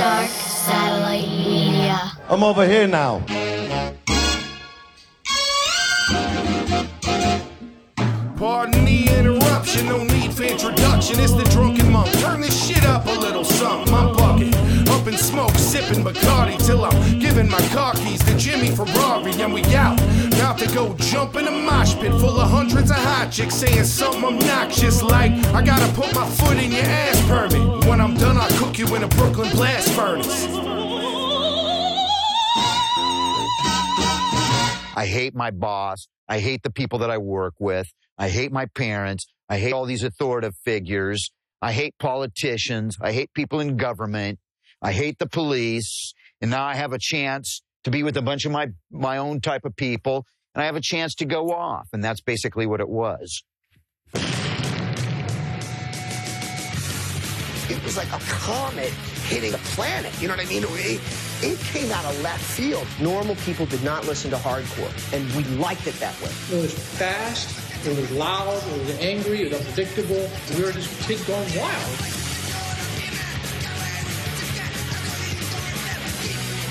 Dark Satellite Media. I'm over here now. Interruption, no need for introduction. It's the drunken monk. Turn this shit up a little something. I'm bucket, up in smoke, sipping Bacardi till I'm giving my car keys to Jimmy Ferrari, and we out. About to go jump in a mosh pit full of hundreds of hot chicks saying something obnoxious like, I gotta put my foot in your ass permit. When I'm done, I'll cook you in a Brooklyn blast furnace. I hate my boss. I hate the people that I work with. I hate my parents. I hate all these authoritative figures. I hate politicians. I hate people in government. I hate the police. And now I have a chance to be with a bunch of my, my own type of people. And I have a chance to go off. And that's basically what it was. it was like a comet hitting a planet. You know what I mean? It, it came out of left field. Normal people did not listen to hardcore, and we liked it that way. It was fast, it was loud, it was angry, it was unpredictable. We were just kids going wild.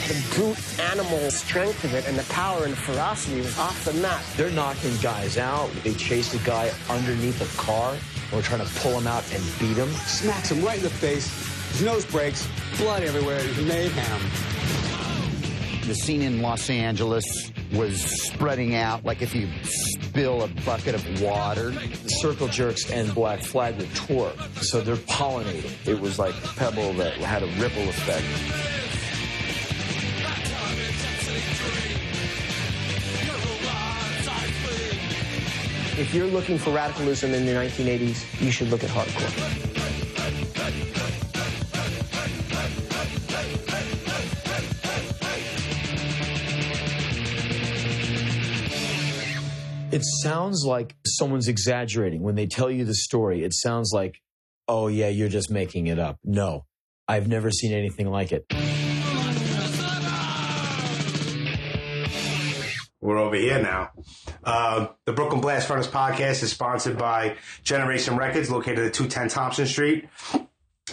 The brute animal strength of it and the power and ferocity was off the map. They're knocking guys out. They chase a guy underneath a car and were trying to pull him out and beat him. Smacks him right in the face. His nose breaks. Blood everywhere. It was mayhem. The scene in Los Angeles was spreading out like if you spill a bucket of water. The Circle Jerks and Black Flag were tour, so they're pollinating. It was like a pebble that had a ripple effect. If you're looking for radicalism in the 1980s, you should look at hardcore. It sounds like someone's exaggerating when they tell you the story. It sounds like, oh, yeah, you're just making it up. No, I've never seen anything like it. We're over here now. Uh, the Brooklyn Blast Furnace podcast is sponsored by Generation Records, located at 210 Thompson Street,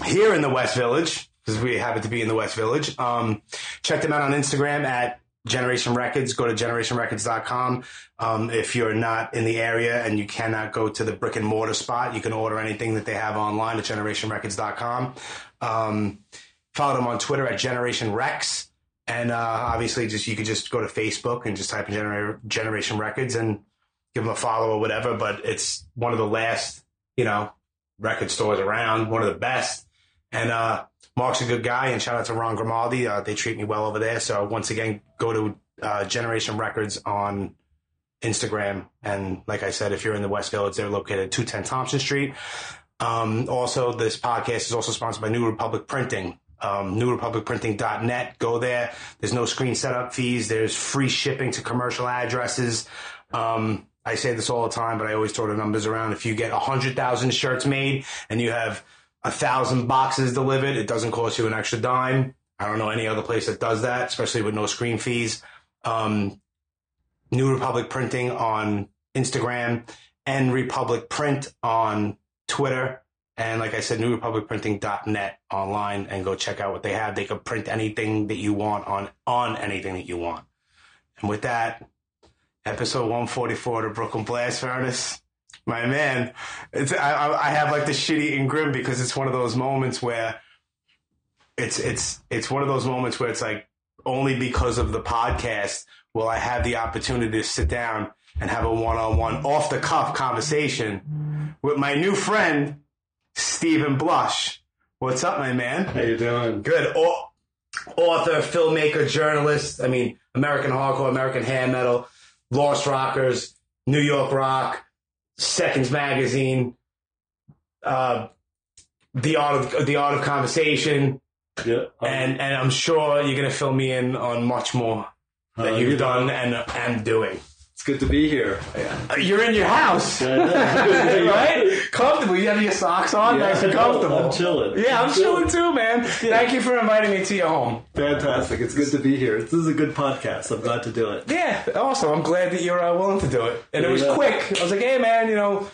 here in the West Village, because we happen to be in the West Village. Um, check them out on Instagram at Generation Records. Go to generationrecords.com. Um, if you're not in the area and you cannot go to the brick and mortar spot, you can order anything that they have online at generationrecords.com. Um, follow them on Twitter at Generation Rex. And uh, obviously, just you could just go to Facebook and just type in Genera- Generation Records and give them a follow or whatever. But it's one of the last, you know, record stores around, one of the best. And uh, Mark's a good guy, and shout out to Ron Grimaldi. Uh, they treat me well over there. So once again, go to uh, Generation Records on Instagram. And like I said, if you're in the West Village, they're located at 210 Thompson Street. Um, also, this podcast is also sponsored by New Republic Printing. Um, newrepublicprinting.net. Go there. There's no screen setup fees. There's free shipping to commercial addresses. Um, I say this all the time, but I always throw the numbers around. If you get 100,000 shirts made and you have a thousand boxes delivered, it doesn't cost you an extra dime. I don't know any other place that does that, especially with no screen fees. Um, New Republic Printing on Instagram and Republic Print on Twitter. And like I said, newrepublicprinting.net online and go check out what they have. They can print anything that you want on, on anything that you want. And with that, episode 144 of the Brooklyn Blast Furnace. My man, it's, I, I have like the shitty and grim because it's one of those moments where it's, it's, it's one of those moments where it's like only because of the podcast will I have the opportunity to sit down and have a one-on-one off the cuff conversation with my new friend, Steven Blush. What's up, my man? How you doing? Good. Au- author, filmmaker, journalist. I mean, American hardcore, American hair metal, Lost Rockers, New York Rock, Seconds Magazine, uh, the art of the art of conversation, Yeah. um, and and I'm sure you're gonna fill me in on much more that Uh, you've you done and and doing. It's good to be here. Uh, You're in your house, I know. right? Comfortable. You have your socks on, nice and comfortable. I'm chilling. Yeah, I'm Good. chilling too, man. Thank you for inviting me to your home. Fantastic. It's good to be here. This is a good podcast. I'm glad to do it. Yeah, awesome. I'm glad that you're uh, willing to do it. And it was Yeah. quick. I was like, hey, man, you know,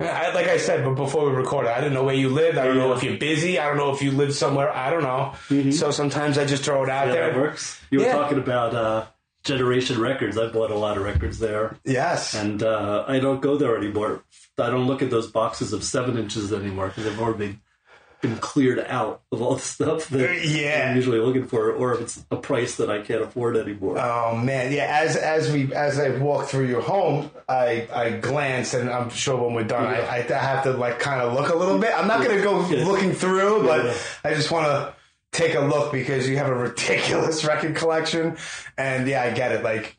I, like I said, but before we recorded, I didn't know where you lived. I don't know if you're busy. I don't know if you live somewhere. I don't know. So sometimes I just throw it out Mm-hmm. Yeah, there. that works. You were talking about uh, Generation Records. I've bought a lot of records there. Yes. And uh, I don't go there anymore. I don't look at those boxes of seven inches anymore because they've already been, been cleared out of all the stuff that Yeah. I'm usually looking for, or if it's a price that I can't afford anymore. Oh man, yeah. As as we as I walk through your home, I I glance, and I'm sure when we're done, I, I have to like kind of look a little bit. I'm not gonna go Yeah. looking through, but Yeah. I just want to take a look because you have a ridiculous record collection, and yeah, I get it. Like,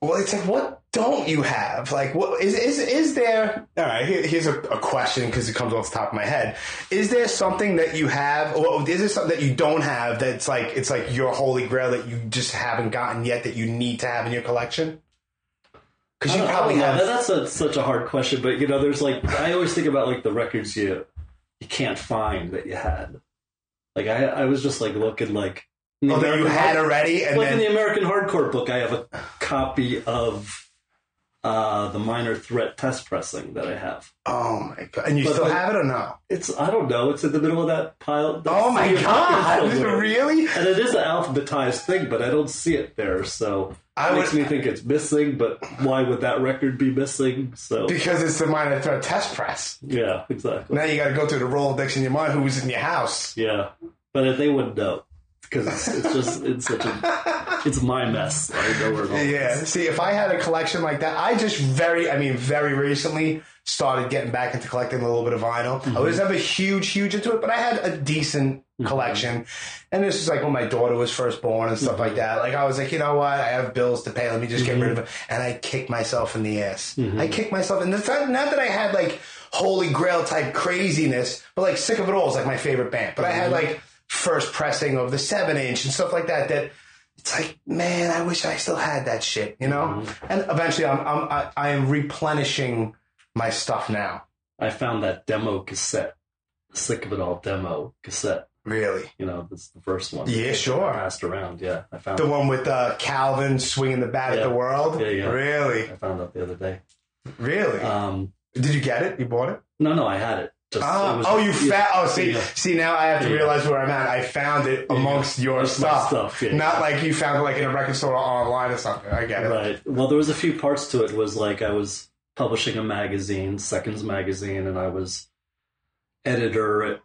well, it's like what don't you have? Like, what is is is there? All right, here, here's a, a question because it comes off the top of my head. Is there something that you have, or is there something that you don't have that's like it's like your holy grail that you just haven't gotten yet that you need to have in your collection? Because you probably have. That's a, such a hard question, but you know, there's like I always think about like the records you you can't find that you had. Like I I was just like looking like Oh, that you had already, and like in the American Hardcore book, I have a copy of uh, the minor threat test pressing that I have. oh my god, and you But still like- have it or no? It's I don't know. It's in the middle of that pile. that Oh my god, really? And it is an alphabetized thing, but I don't see it there, so I it makes would- me think it's missing. But why would that record be missing? So Because it's the minor threat test press. yeah, exactly. Now you got to go through the Rolodex in your mind. Who was in your house? Yeah, but if they wouldn't know because it's, it's just it's such a it's my mess. I know where it all is. Yeah. See, if I had a collection like that, I just very, I mean, very recently started getting back into collecting a little bit of vinyl. I mm-hmm. was never huge, huge into it, but I had a decent mm-hmm. collection. And this is like when my daughter was first born and stuff like mm-hmm. that. Like I was like, you know what? I have bills to pay. Let me just get rid of it. And I kicked myself in the ass. I kicked myself. And the fact, not that I had like holy grail type craziness, but like sick of it all is like my favorite band. But I had like first pressing of the seven inch and stuff like that. That it's like, man, I wish I still had that shit, you know. And eventually, I'm, I'm I, I am replenishing my stuff now. I found that demo cassette, sick of it all demo cassette. Really, You know, that's the first one. Yeah, sure. Passed around. Yeah, I found the one with uh, Calvin swinging the bat at the world. Yeah, yeah. Really, I found out the other day. really. Um, Did you get it? You bought it? no, no, I had it. Ah, oh, you yeah, found. Oh, see, yeah. see. Now I have to Yeah. realize where I'm at. I found it amongst your That's stuff, not like you found it like in a record store or online or something. I get it. Right. Well, there was a few parts to it. It was like I was publishing a magazine, Seconds Magazine, and I was editor at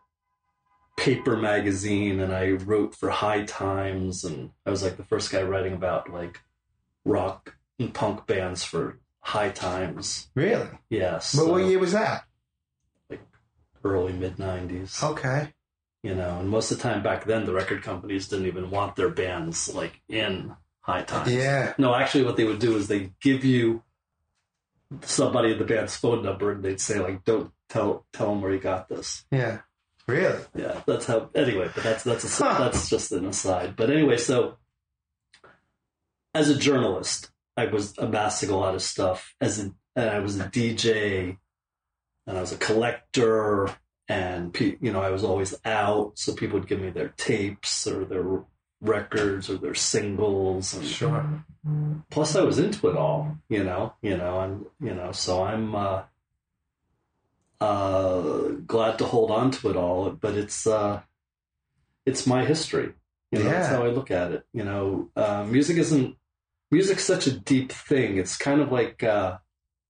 Paper Magazine, and I wrote for High Times, and I was like the first guy writing about like rock and punk bands for High Times. Really? Yes. But what year was that? Early mid '90s. Okay. You know, and most of the time back then, the record companies didn't even want their bands like in High Times. Yeah. No, actually, what they would do is they give you somebody in the band's phone number, and they'd say like, "Don't tell tell them where you got this." Yeah. Really? Yeah, that's how. Anyway, but that's that's a, Huh. that's just an aside. But anyway, so as a journalist, I was amassing a lot of stuff. As a, and I was a DJ, and I was a collector, and pe- you know I was always out, so people would give me their tapes or their records or their singles. And Sure. plus, I was into it all. You know, you know, and you know, so I'm. uh uh, glad to hold on to it all, but it's uh, it's my history. You know, that's how I look at it. You know, uh, music isn't music's such a deep thing. It's kind of like uh,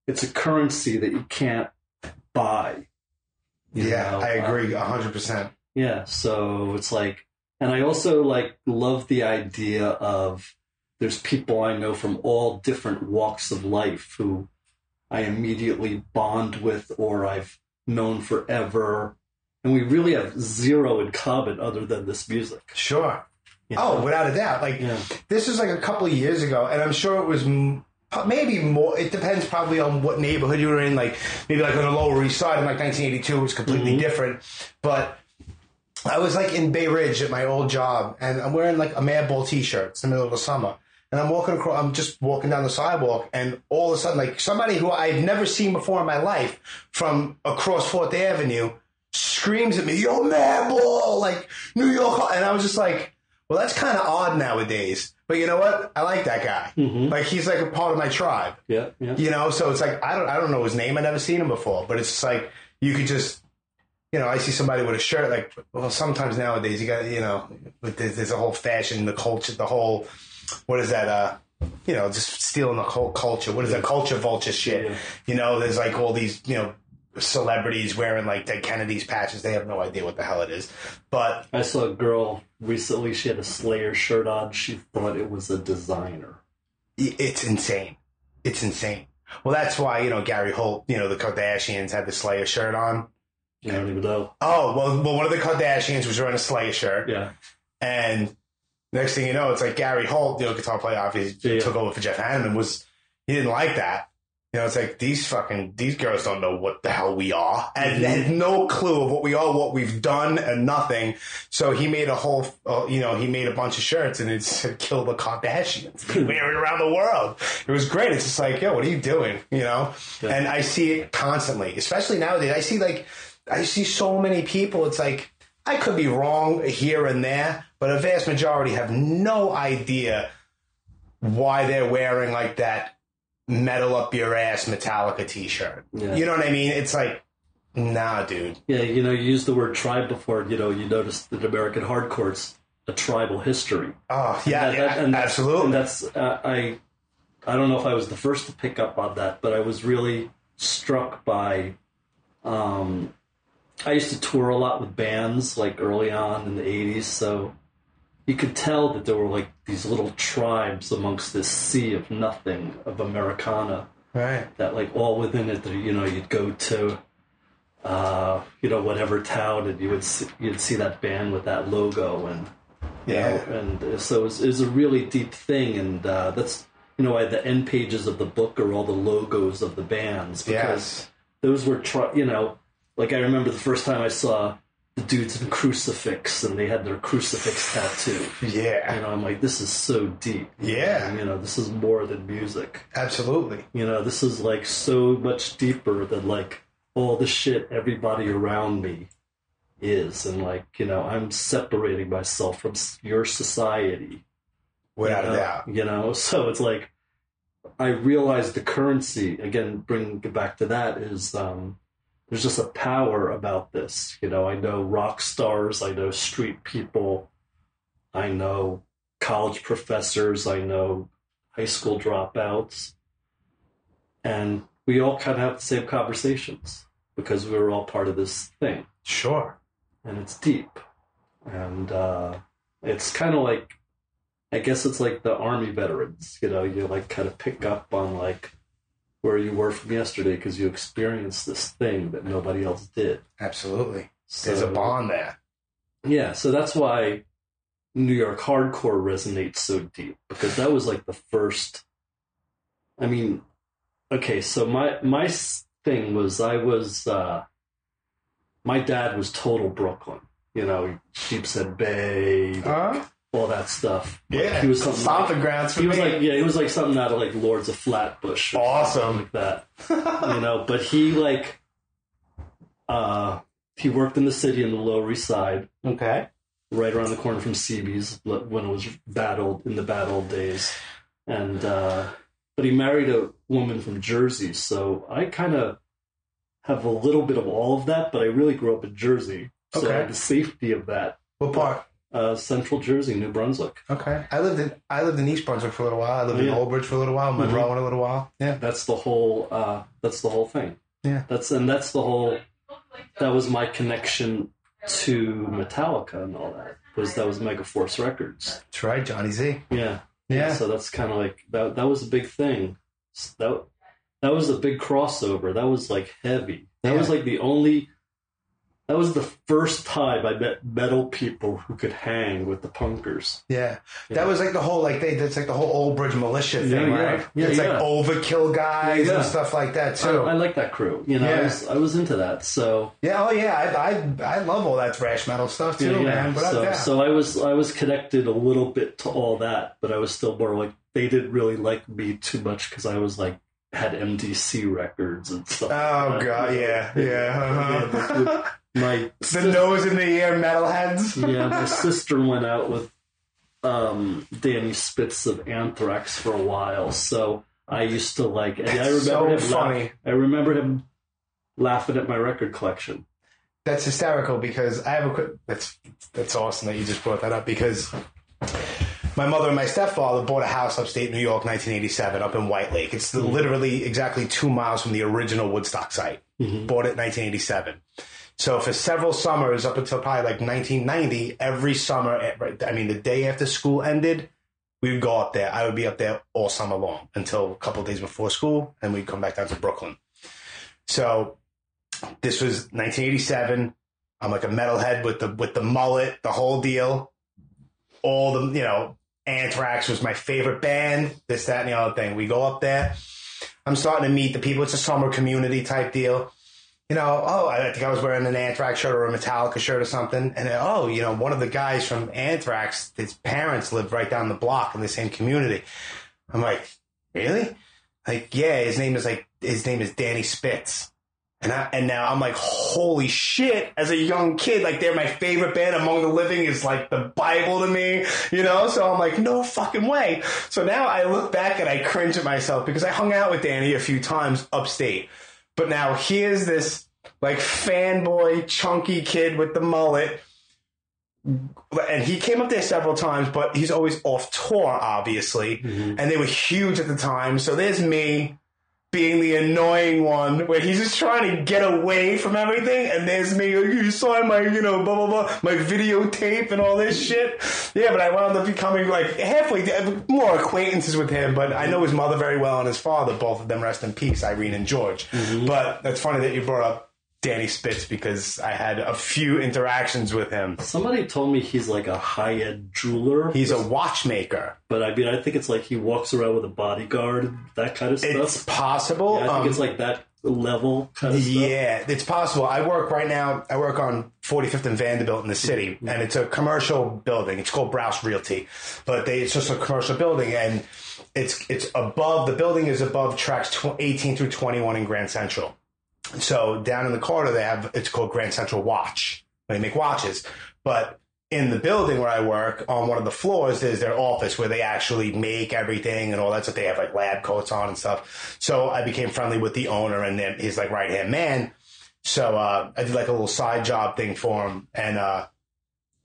it's a currency that you can't buy. Yeah, know? I agree Um, a hundred percent. yeah, so it's like, and I also like love the idea of there's people I know from all different walks of life who I immediately bond with or I've known forever, and we really have zero in common other than this music. Sure. you Oh, without a doubt. Like Yeah. this was like a couple of years ago, and I'm sure it was m- maybe more. It depends probably on what neighborhood you were in. Like maybe like on the Lower East Side in like 1982 was completely Mm-hmm. different. But I was like in Bay Ridge at my old job, and I'm wearing like a Madball T-shirt. It's the middle of the summer. And I'm walking across, I'm just walking down the sidewalk, and all of a sudden, like somebody who I've never seen before in my life from across Fourth Avenue screams at me, Yo, Madball, like New York. And I was just like, well, that's kind of odd nowadays. But you know what? I like that guy. Like he's like a part of my tribe. Yeah, yeah. You know, so it's like I don't I don't know his name. I never seen him before, but it's just like you could just you know I see somebody with a shirt like well sometimes nowadays you got you know with there's, there's a whole fashion the culture the whole what is that uh you know just stealing the whole culture what is that culture vulture shit you know there's like all these you know celebrities wearing like Dead Kennedy's patches they have no idea what the hell it is but I saw a girl recently. She had a Slayer shirt on. She thought it was a designer. it's insane it's insane well that's why you know Gary Holt you know the Kardashians had the Slayer shirt on You don't even know. Oh well, well, one of the Kardashians was wearing a Slayer shirt, Yeah. and next thing you know, it's like Gary Holt, the guitar player, obviously Yeah. took over for Jeff Hanneman. Was he didn't like that? You know, it's like these fucking these girls don't know what the hell we are, and they had no clue of what we are, what we've done, and nothing. So he made a whole, uh, you know, he made a bunch of shirts, and it said "Kill the Kardashians." He wear it around the world. It was great. It's just like, yo, what are you doing? You know, and I see it constantly, especially nowadays. I see like, I see so many people. It's like I could be wrong here and there, but a vast majority have no idea why they're wearing like that metal up your ass Metallica t-shirt. Yeah. You know what I mean? It's like, nah, dude. Yeah, you know, you used the word tribe before. You know, you noticed that American hardcore's a tribal history. Oh yeah, And that- and absolutely. And that's uh, I. I don't know if I was the first to pick up on that, but I was really struck by. Um, I used to tour a lot with bands like early on in the '80s, so you could tell that there were like these little tribes amongst this sea of nothing of Americana right. that like all within it you know you'd go to uh you know whatever town and you would see, you'd see that band with that logo and you Yeah. know, and so it's, it's a really deep thing and uh that's you know why the end pages of the book are all the logos of the bands because Yes. those were tri- you know like I remember the first time I saw dudes in crucifix and they had their crucifix tattoo Yeah. you know I'm like this is so deep Yeah. you know this is more than music Absolutely. you know, this is like so much deeper than like all the shit everybody around me is. And like, you know, I'm separating myself from your society. Without you a know? doubt. You know, so it's like, I realize the currency, again, bringing it back to that, is um, there's just a power about this. You know, I know rock stars, I know street people, I know college professors, I know high school dropouts, and we all kind of have the same conversations because we were all part of this thing Sure. and it's deep and uh, it's kind of like i guess it's like the army veterans you know you like kind of pick up on like where you were from yesterday because you experienced this thing that nobody else did Absolutely. There's a bond there. yeah so that's why new york hardcore resonates so deep because that was like the first i mean okay so my my thing was i was uh my dad was total brooklyn you know sheepshead bay Huh? All that stuff Like, Yeah. he was something like, grounds for he was like yeah he was like something out of like lords of flatbush Awesome. like that you know but he like uh he worked in the city in the lower east side okay. right around the corner from CB's when it was bad old in the bad old days, and uh, but he married a woman from Jersey, so I kind of have a little bit of all of that, but I really grew up in Jersey, so I Okay. had the safety of that. What part? Uh, Central Jersey, New Brunswick. Okay. I lived in I lived in East Brunswick for a little while. I lived Oh, in yeah. Old Bridge for a little while, Monroe Mhm. in a little while. Yeah. That's the whole. Uh, that's the whole thing. Yeah. That's and that's the whole. That was my connection to Metallica and all that. Was that was Megaforce Records. That's right, Johnny Z. Yeah. Yeah. So that's kind of like that. That was a big thing. That that was a big crossover. That was like heavy. That was like the only. That was the first time I met metal people who could hang with the punkers. Yeah. Yeah. That was like the whole like they that's like the whole Old Bridge militia thing, Yeah, right? Yeah, it's yeah. like overkill guys and stuff like that too. I like that crew. You know, I was I was into that. So yeah, oh yeah, I, I I love all that thrash metal stuff too, man. But so, yeah. so I was I was connected a little bit to all that, but I was still more like they didn't really like me too much because I was like had MDC records and stuff. Oh like god, yeah, yeah. uh-huh. My the nose in the ear metalheads. yeah, my sister went out with um, Danny Spitz of Anthrax for a while, so I used to like. I remember so him laugh- funny. I remember him laughing at my record collection. That's hysterical because I have a quick. That's that's awesome that you just brought that up because my mother and my stepfather bought a house upstate New York, 1987, up in White Lake. It's literally exactly two miles from the original Woodstock site. Bought it in 1987. So for several summers, up until probably like 1990, every summer, eh, right- I mean, the day after school ended, we would go up there. I would be up there all summer long until a couple days before school, and we'd come back down to Brooklyn. So this was 1987. I'm like a metalhead with the with the mullet, the whole deal. All the you know, Anthrax was my favorite band. This, that, and the other thing. We go up there. I'm starting to meet the people. It's a summer community type deal. You know, oh, I think I was wearing an Anthrax shirt or a Metallica shirt or something. And oh, you know, one of the guys from Anthrax, his parents lived right down the block in the same community. I'm like, really? Like, yeah, his name is like his name is Danny Spitz. And I, and now I'm like, holy shit! As a young kid, like they're my favorite band. Among the Living is like the Bible to me, you know. So I'm like, no fucking way. So now I look back and I cringe at myself because I hung out with Danny a few times upstate, but now here's this like fanboy, chunky kid with the mullet. And he came up there several times, but he's always off tour, obviously. Mm-hmm. And they were huge at the time. So there's me being the annoying one where he's just trying to get away from everything and there's me like, you saw my you know blah blah blah my videotape and all this shit. Yeah but i wound up becoming like halfway more acquaintances with him but i know his mother very well and his father both of them rest in peace irene and george. Mm-hmm. But that's funny that you brought up danny spitz because i had a few interactions with him Somebody told me he's like a high end jeweler. he's a watchmaker but I mean, I think it's like he walks around with a bodyguard, that kind of stuff. it's possible Yeah, I think Um, it's like that level kind of stuff. Yeah, it's possible. I work right now. I work on 45th and Vanderbilt in the city, Mm-hmm. and it's a commercial building. It's called Browse Realty, but they, it's just a commercial building, and it's it's above. The building is above tracks 18 through 21 in Grand Central. So down in the corner, they have it's called Grand Central Watch. They make watches, but in the building where I work, on one of the floors, is their office where they actually make everything and all that stuff. They have like lab coats on and stuff. So I became friendly with the owner and then his like right hand man. So uh, I did like a little side job thing for him, and uh,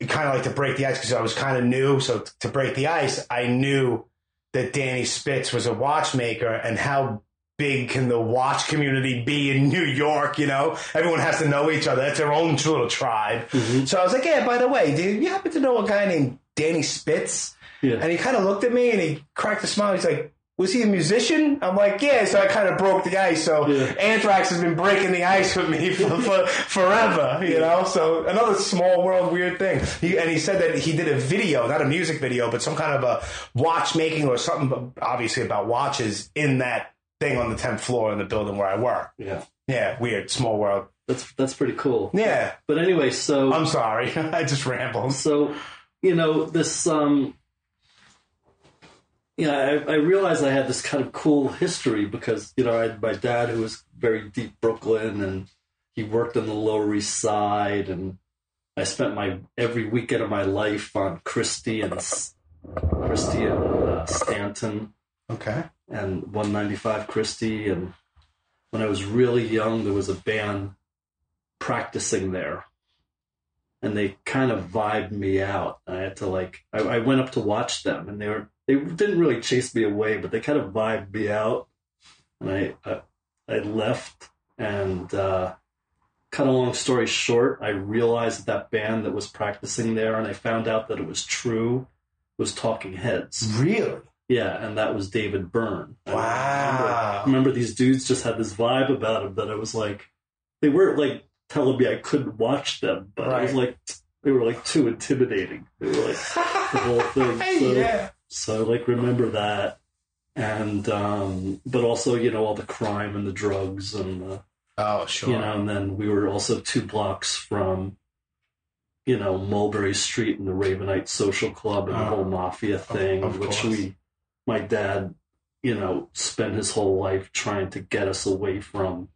kind of like to break the ice because I was kind of new. So t- to break the ice, I knew that Danny Spitz was a watchmaker, and how big can the watch community be in New York? You know, everyone has to know each other. That's their own little tribe. Mm-hmm. So I was like, "Yeah, by the way, dude, you happen to know a guy named Danny Spitz?" Yeah. And he kind of looked at me and he cracked a smile. He's like, was he a musician? I'm like, yeah. So I kind of broke the ice. So Yeah. Anthrax has been breaking the ice with me for, for forever, you know. So another small world weird thing. He, and he said that he did a video, not a music video, but some kind of a watchmaking or something, obviously about watches in that thing on the tenth floor in the building where I work. Yeah. Yeah, weird, small world. That's that's pretty cool. Yeah, But anyway, so I'm sorry, I just rambled. so you know this um yeah I, I realized i had this kind of cool history because you know i had my dad who was very deep brooklyn and he worked on the lower east side and i spent my every weekend of my life on christie and christie and uh, stanton Okay. And 195 Christie. And when I was really young, there was a band practicing there. And they kind of vibed me out. I had to like, I, I went up to watch them, and they were they didn't really chase me away, but they kind of vibed me out. And I I, I left, and uh, cut a long story short, I realized that that band that was practicing there, and I found out that it was true, was Talking Heads. Really? Yeah, and that was David Byrne. I Wow. remember, I remember these dudes just had this vibe about them that I was like, they weren't like telling me I couldn't watch them, but I was like, they were like too intimidating. They were like the whole thing. So, yeah. so I like remember that, and um, but also you know all the crime and the drugs and the Oh, sure. you know, and then we were also two blocks from, you know, Mulberry Street and the Ravenite Social Club and the Oh, whole mafia thing, which course. we, my dad, you know, spent his whole life trying to get us away from.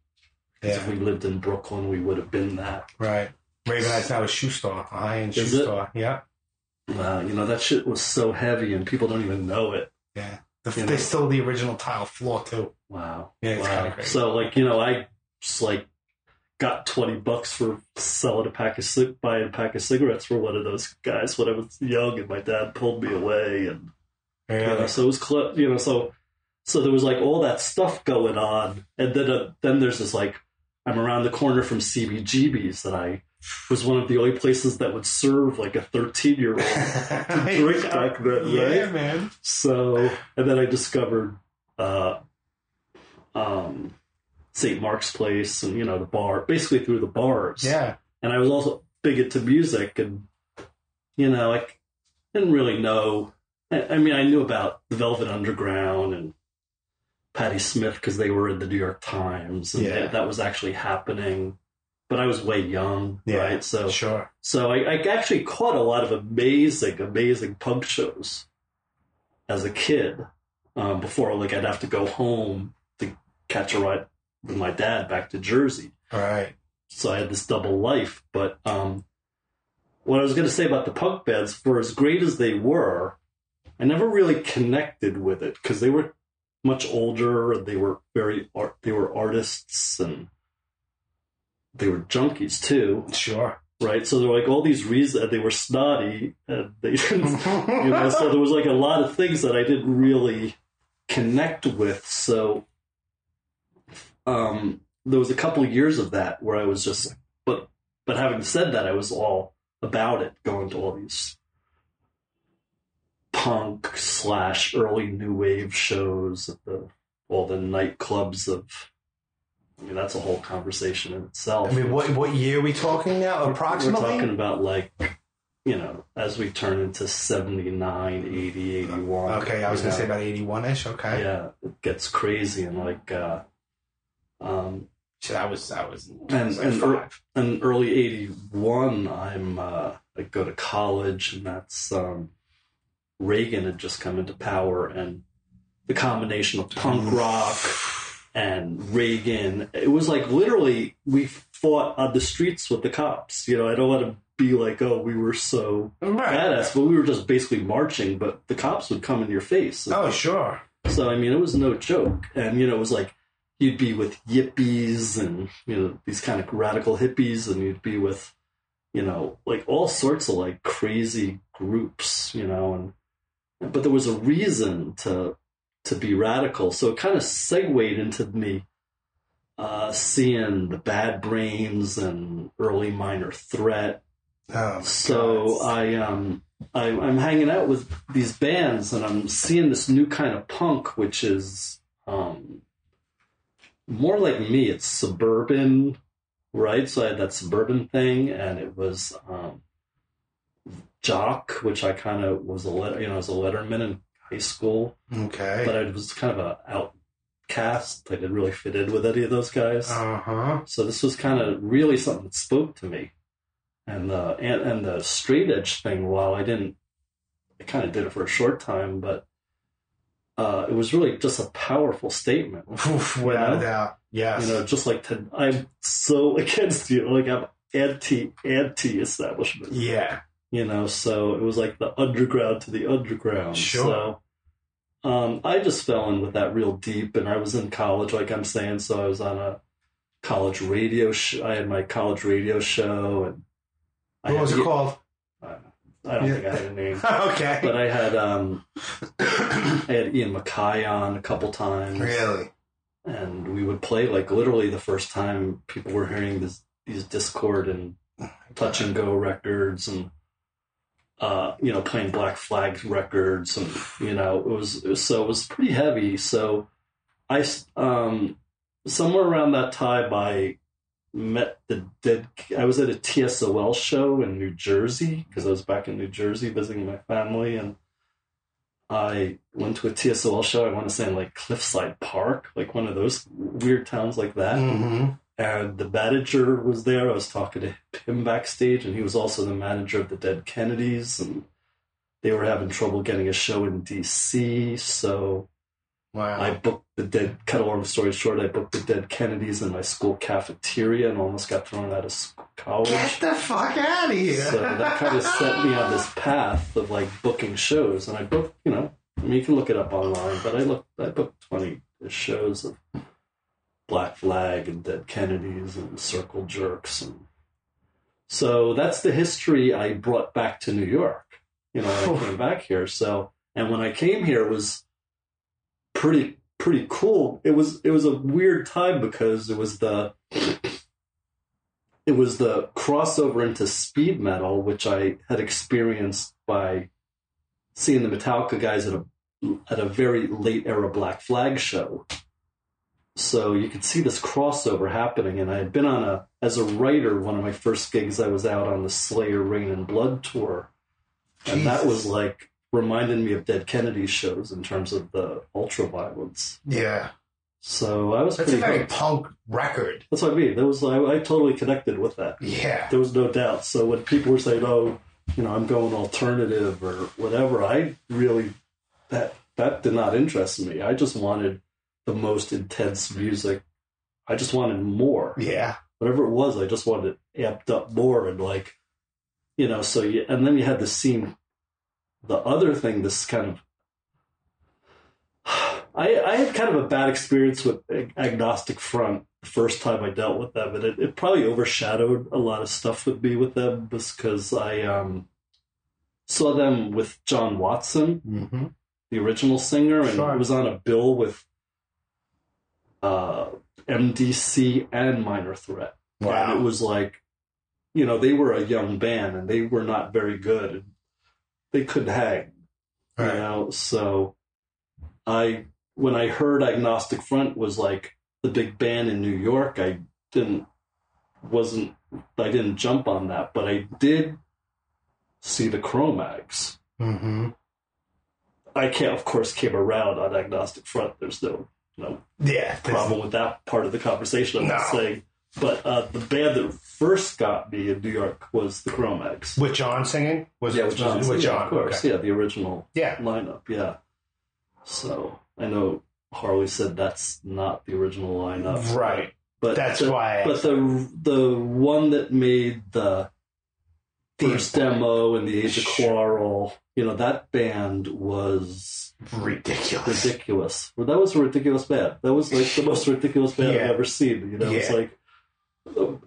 'Cause If we lived in Brooklyn, we would have been that. Right. Ravenite's now a shoe store, a high end shoe it? store. Yeah. Wow, you know that shit was so heavy, and people don't even know it. Yeah. The, know. They still the original tile floor too. Wow. Yeah, it's wow. crazy. So like you know, I just like got twenty bucks for selling a pack of buying a pack of cigarettes for one of those guys when I was young, and my dad pulled me away, and you know, Yeah. so it was cl- you know so so there was like all that stuff going on, and then uh, then there's this like I'm around the corner from CBGB's that I was one of the only places that would serve like a 13 year old to drink back then, Yeah, right? man. So, and then I discovered uh, um, St. Mark's Place and, you know, the bar, basically through the bars. Yeah. And I was also big into music and, you know, I didn't really know. I, mean, I knew about the Velvet Underground and Patti Smith because they were in the New York Times and Yeah. that, that was actually happening. But I was way young, Yeah. right? So, Sure. so I, I actually caught a lot of amazing, amazing punk shows as a kid. Um, before, like, I'd have to go home to catch a ride with my dad back to Jersey. All right. So I had this double life. But um, what I was going to say about the punk bands, for as great as they were, I never really connected with it because they were much older they were very art. They were artists and they were junkies too Sure. right? So there were like all these reasons they were snotty, and they didn't, you know. So there was like a lot of things that I didn't really connect with. So um, there was a couple of years of that where I was just, but but having said that, I was all about it, going to all these punk slash early new wave shows at the all the nightclubs of. I mean, that's a whole conversation in itself. I mean, what what year are we talking now? Approximately. We're talking about like, you know, as we turn into 79, 80, 81. okay, I was gonna know. say about eighty one ish. Okay. Yeah, it gets crazy and like, uh, um, So that was that was I and was like and, ear- five. and early 81, I'm, uh, I go to college and that's, um, Reagan had just come into power and the combination of punk rock and Reagan. It was like literally we fought on the streets with the cops. You know, I don't want to be like, oh, we were so Right. badass, but we were just basically marching. But the cops would come in your face. Oh, sure. So I mean, it was no joke. And you know, it was like you'd be with yippies and you know these kind of radical hippies, and you'd be with you know like all sorts of like crazy groups. You know, and but there was a reason to to be radical. So it kind of segued into me uh, seeing the Bad Brains and early Minor Threat. Oh, So I um I, I'm hanging out with these bands and I'm seeing this new kind of punk, which is um more like me. It's suburban, right? So I had that suburban thing, and it was um jock, which I kind of was a let you know, I was a letterman in high school, okay. but I was kind of a outcast. I didn't really fit in with any of those guys. Uh huh. So this was kind of really something that spoke to me, and the and, and the straight edge thing. While I didn't, I kind of did it for a short time, but uh, it was really just a powerful statement. Without know? a doubt. Yes. You know, just like to, I'm so against you, like I'm anti anti establishment. yeah. You know, so it was like the underground to the underground. Sure. So um, I just fell in with that real deep, and I was in college, like I'm saying. So I was on a college radio. Sh- I had my college radio show, and I What was it called? I don't Yeah. think I had a name, okay. but I had um, I had Ian MacKaye on a couple times, really? and we would play like literally the first time people were hearing this, these Dischord and Touch and Go records and uh, you know playing Black Flag records and you know it was, so it was pretty heavy. So I um, somewhere around that time I met the dead. I was at a TSOL show in New Jersey because I was back in New Jersey visiting my family and. I went to a TSOL show. I want to say in like Cliffside Park, like one of those weird towns like that Mm-hmm. And the manager was there. I was talking to him backstage, and he was also the manager of the Dead Kennedys, and they were having trouble getting a show in DC. So Wow. I booked the dead. Cut a long story short, I booked the dead Kennedys in my school cafeteria and almost got thrown out of s- college. Get the fuck out of here. So that kind of set me on this path of like booking shows, and I booked. You know, I mean, you can look it up online, but I looked. I booked twenty shows of Black Flag and Dead Kennedys and Circle Jerks, and so that's the history I brought back to New York. You know, when I came back here. So, and when I came here, it was pretty pretty cool. It was it was a weird time because it was the it was the crossover into speed metal, which I had experienced by seeing the Metallica guys at a at a very late era Black Flag show. So you could see this crossover happening, and I had been on a as a writer. One of my first gigs, I was out on the Slayer Reign in Blood tour, and that was like reminded me of Dead Kennedy shows in terms of the ultra violence. yeah. So I was That's a pretty very hooked. punk record. That's what I mean. There was I, I totally connected with that. Yeah. There was no doubt. So when people were saying, "Oh, you know, I'm going alternative or whatever," I really that that did not interest me. I just wanted the most intense music. I just wanted more. Yeah. Whatever it was, I just wanted it amped up more and like, you know. So you and then you had the scene. The other thing, this kind of I, I had kind of a bad experience with Agnostic Front the first time I dealt with them, and it, it probably overshadowed a lot of stuff with me with them because I um, saw them with John Watson, Mm-hmm. the original singer, and Sure. it was on a bill with uh, MDC and Minor Threat. Wow. And it was like, you know, they were a young band and they were not very good. And they couldn't hang, you know. So I, when I heard Agnostic Front was like the big band in New York, I didn't, wasn't, I didn't jump on that, but I did see the Cro-Mags. Mm-hmm. I can't, of course, came around on Agnostic Front. There's no, no Yeah. problem with that part of the conversation. I'm No. saying, but uh, the band that first got me in New York was the Cro-Mags. With John singing? Was yeah, it with John. With yeah, John. of course. okay. Yeah, the original Yeah. lineup. Yeah. So I know Harley said that's not the original lineup, Right. But That's the, why I But the the one that made the first demo and the Age of Sure. Quarrel, you know, that band was Ridiculous. ridiculous. Well, that was a ridiculous band. That was like the most ridiculous band Yeah. I've ever seen. You know, it's like, and,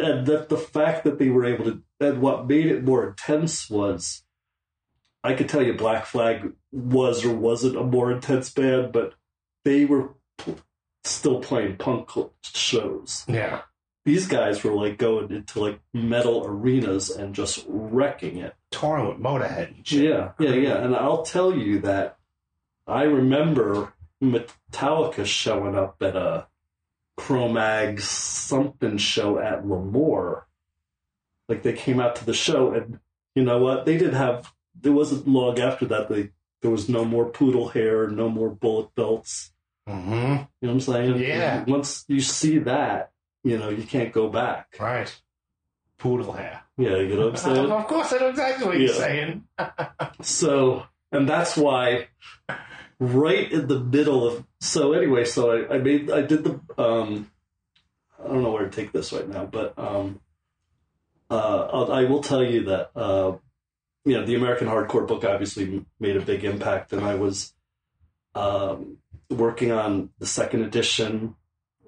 and that the fact that they were able to, and what made it more intense was, I could tell you, Black Flag was or wasn't a more intense band, but they were p- still playing punk shows. Yeah. These guys were like going into like metal arenas and just wrecking it. Touring with Motorhead. and shit. Yeah, yeah, yeah. And I'll tell you that I remember Metallica showing up at a Cro-Mag something show at L'Amour. Like they came out to the show, and you know what? They didn't have. It wasn't long after that. They there was no more poodle hair, no more bullet belts. Mm-hmm. You know what I'm saying? Yeah. Once you see that, you know you can't go back. Right. Poodle hair. Yeah, you know what I'm saying. of course, I know exactly what you're saying. So, and that's why right in the middle of, so anyway, so I, I made, I did the, um, I don't know where to take this right now, but, um, uh, I'll, I will tell you that, uh, you know, the American Hardcore book obviously made a big impact, and I was, um, working on the second edition,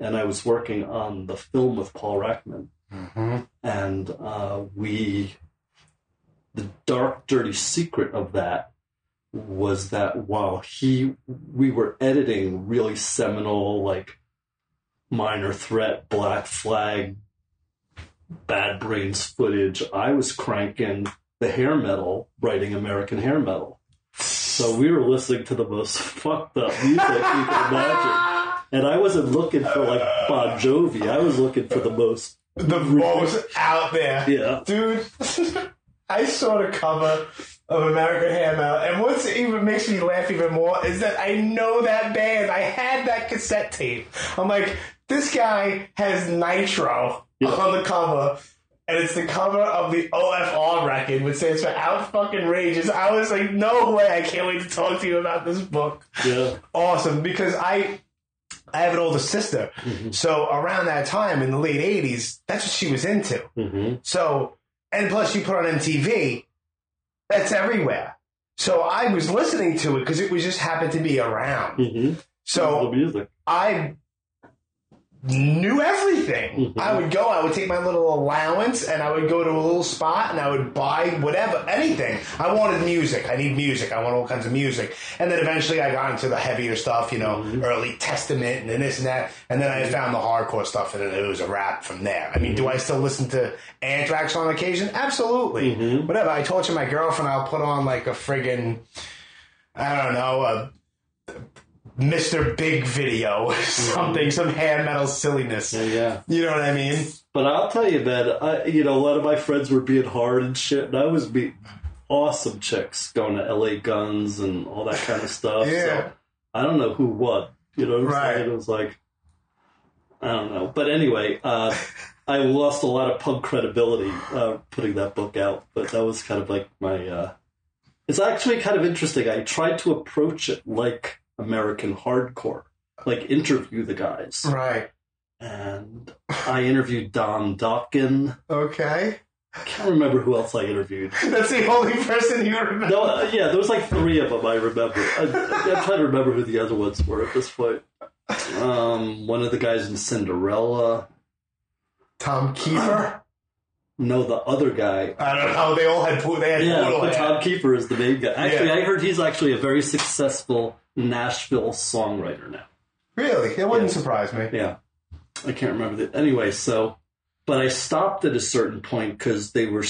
and I was working on the film with Paul Rachman Mm-hmm. and uh, we the dark dirty secret of that was that while he we were editing really seminal like minor threat black flag bad brains footage i was cranking the hair metal writing american hair metal. So we were listening to the most fucked up music you can imagine and i wasn't looking for like bon jovi i was looking for the most The most out there. yeah Dude, I saw the cover of American Metal, and what's even makes me laugh even more is that I know that band. I had that cassette tape. I'm like, this guy has Nitro Yeah. on the cover, and it's the cover of the OFR record, which stands for Out Fucking Rages. I was like, no way, I can't wait to talk to you about this book. Yeah. Awesome, because I I have an older sister, so around that time in the late '80s, that's what she was into. Mm-hmm. So, and plus you put on MTV, that's everywhere. So I was listening to it because it was just happened to be around. Mm-hmm. So music. I knew everything. Mhm. I would go, I would take my little allowance and I would go to a little spot and I would buy whatever, anything. I wanted music. I need music. I want all kinds of music. And then eventually I got into the heavier stuff, you know, mm-hmm. early Testament and this and that. And then I mm-hmm. found the hardcore stuff and it was a wrap from there. I mean, do mm-hmm. I still listen to Anthrax on occasion? Absolutely. Whatever. I told you my girlfriend I'll put on like a friggin', I don't know, a Mr. Big video, something, some hair metal silliness. Yeah, yeah. You know what I mean? But I'll tell you, man, I, you know, a lot of my friends were being hard and shit, and I was meeting awesome chicks going to LA Guns and all that kind of stuff. Yeah. So I don't know who what. You know what I'm Right. saying? It was like, I don't know. But anyway, uh, I lost a lot of punk credibility uh, putting that book out, but that was kind of like my. Uh, it's actually kind of interesting. I tried to approach it like American hardcore, like interview the guys. Right. And I interviewed Don Dokken. Okay. I can't remember who else I interviewed. That's the only person you remember. No, uh, yeah, there was like three of them I remember. I, I'm trying to remember who the other ones were at this point. Um, one of the guys in Cinderella. Tom Keifer? No, the other guy. I don't know. They all had, they had Yeah, but. Tom Keifer is the main guy. Actually, Yeah. I heard he's actually a very successful Nashville songwriter now. Really? It wouldn't Yeah. surprise me. Yeah. I can't remember that. anyway, so but I stopped at a certain point because they were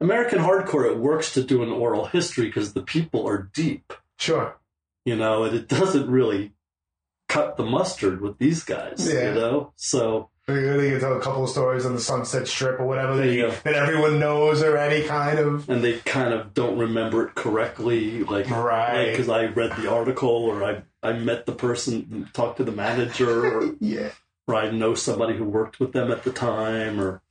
American hardcore it works to do an oral history because the people are deep, Sure. you know, and it doesn't really cut the mustard with these guys, Yeah. you know? So They can tell a couple of stories on the Sunset Strip or whatever that, you that everyone knows or any kind of. and they kind of don't remember it correctly, like Right. because I read the article or I I met the person, talked to the manager, or Yeah. or I know somebody who worked with them at the time or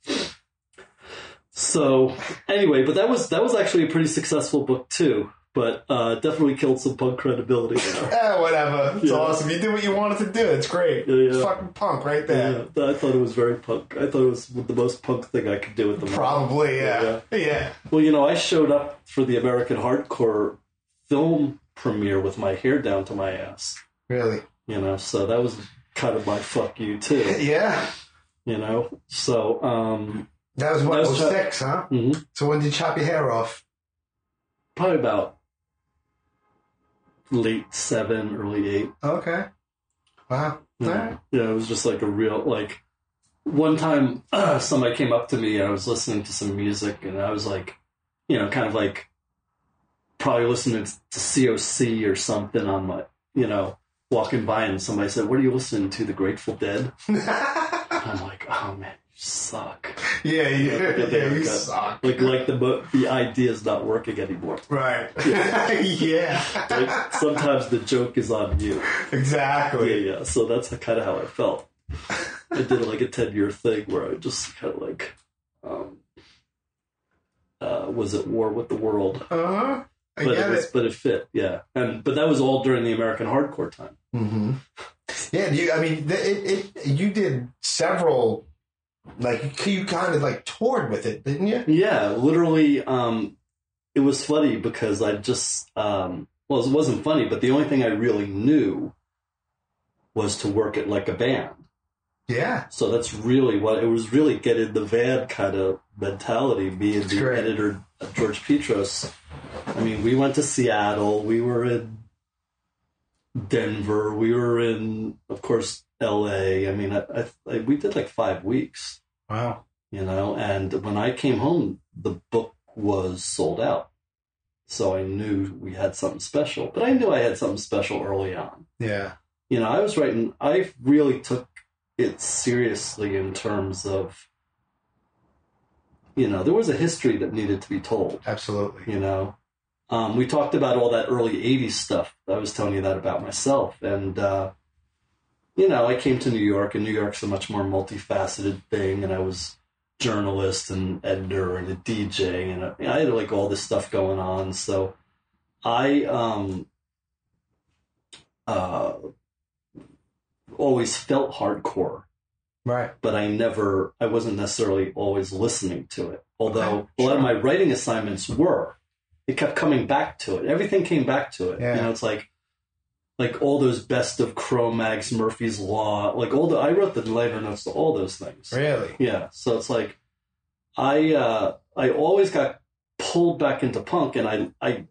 so anyway, but that was that was actually a pretty successful book too. But uh, definitely killed some punk credibility. Eh, whatever. It's Yeah. awesome. You did what you wanted to do. It's great. Yeah, yeah. It's fucking punk right there. Yeah, I thought it was very punk. I thought it was the most punk thing I could do at the moment. Probably, yeah. yeah. Well, you know, I showed up for the American Hardcore film premiere with my hair down to my ass. Really? You know, so that was kind of my fuck you too. Yeah. You know, so um, That was what, That was 06, huh? mhm. So when did you chop your hair off? probably about late seven, early eight. Okay. Wow. Yeah. Right. Yeah, it was just like a real like. One time, uh, somebody came up to me and I was listening to some music, and I was like, you know, kind of like probably listening to COC or something on my, you know, walking by, and somebody said, "What are you listening to?" The Grateful Dead. I'm like, oh man, suck. Yeah, you, yeah, you like, suck. Like, like the the idea is not working anymore. Right. yeah. Like sometimes the joke is on you. Exactly. Yeah, yeah. So that's kind of how I felt. I did like a ten year thing where I just kind of like um, uh, was at war with the world, Uh huh. I but get it was it. but it fit, yeah. And but that was all during the American hardcore time. Mm-hmm. Yeah, you. I mean, it, it. You did several. Like you kind of like toured with it, didn't you? Yeah, literally. Um, it was funny because I just um, well, it wasn't funny, but the only thing I really knew was to work it like a band. Yeah. So that's really what it was. Really getting the van kind of mentality. Being the great. editor, George Petros. I mean, we went to Seattle. We were in Denver. We were in, of course, L.A. I mean, I, I, I, we did like five weeks. Wow. You know, and when I came home, the book was sold out. So I knew we had something special, but I knew I had something special early on Yeah. you know, I was writing, I really took it seriously in terms of, you know, there was a history that needed to be told, Absolutely. you know. Um, we talked about all that early 80s stuff. I was telling you that about myself. And, uh, you know, I came to New York, and New York's a much more multifaceted thing, and I was journalist and editor and a DJ and a, I had like all this stuff going on. So I um uh always felt hardcore, Right. but I never I wasn't necessarily always listening to it. Although Okay, a lot of my writing assignments were. It kept coming back to it. Everything came back to it. Yeah. You know, it's like like all those best of Cro-Mags, Murphy's Law, like all the I wrote the liner notes to all those things. Really? Yeah. So it's like I uh I always got pulled back into punk and I I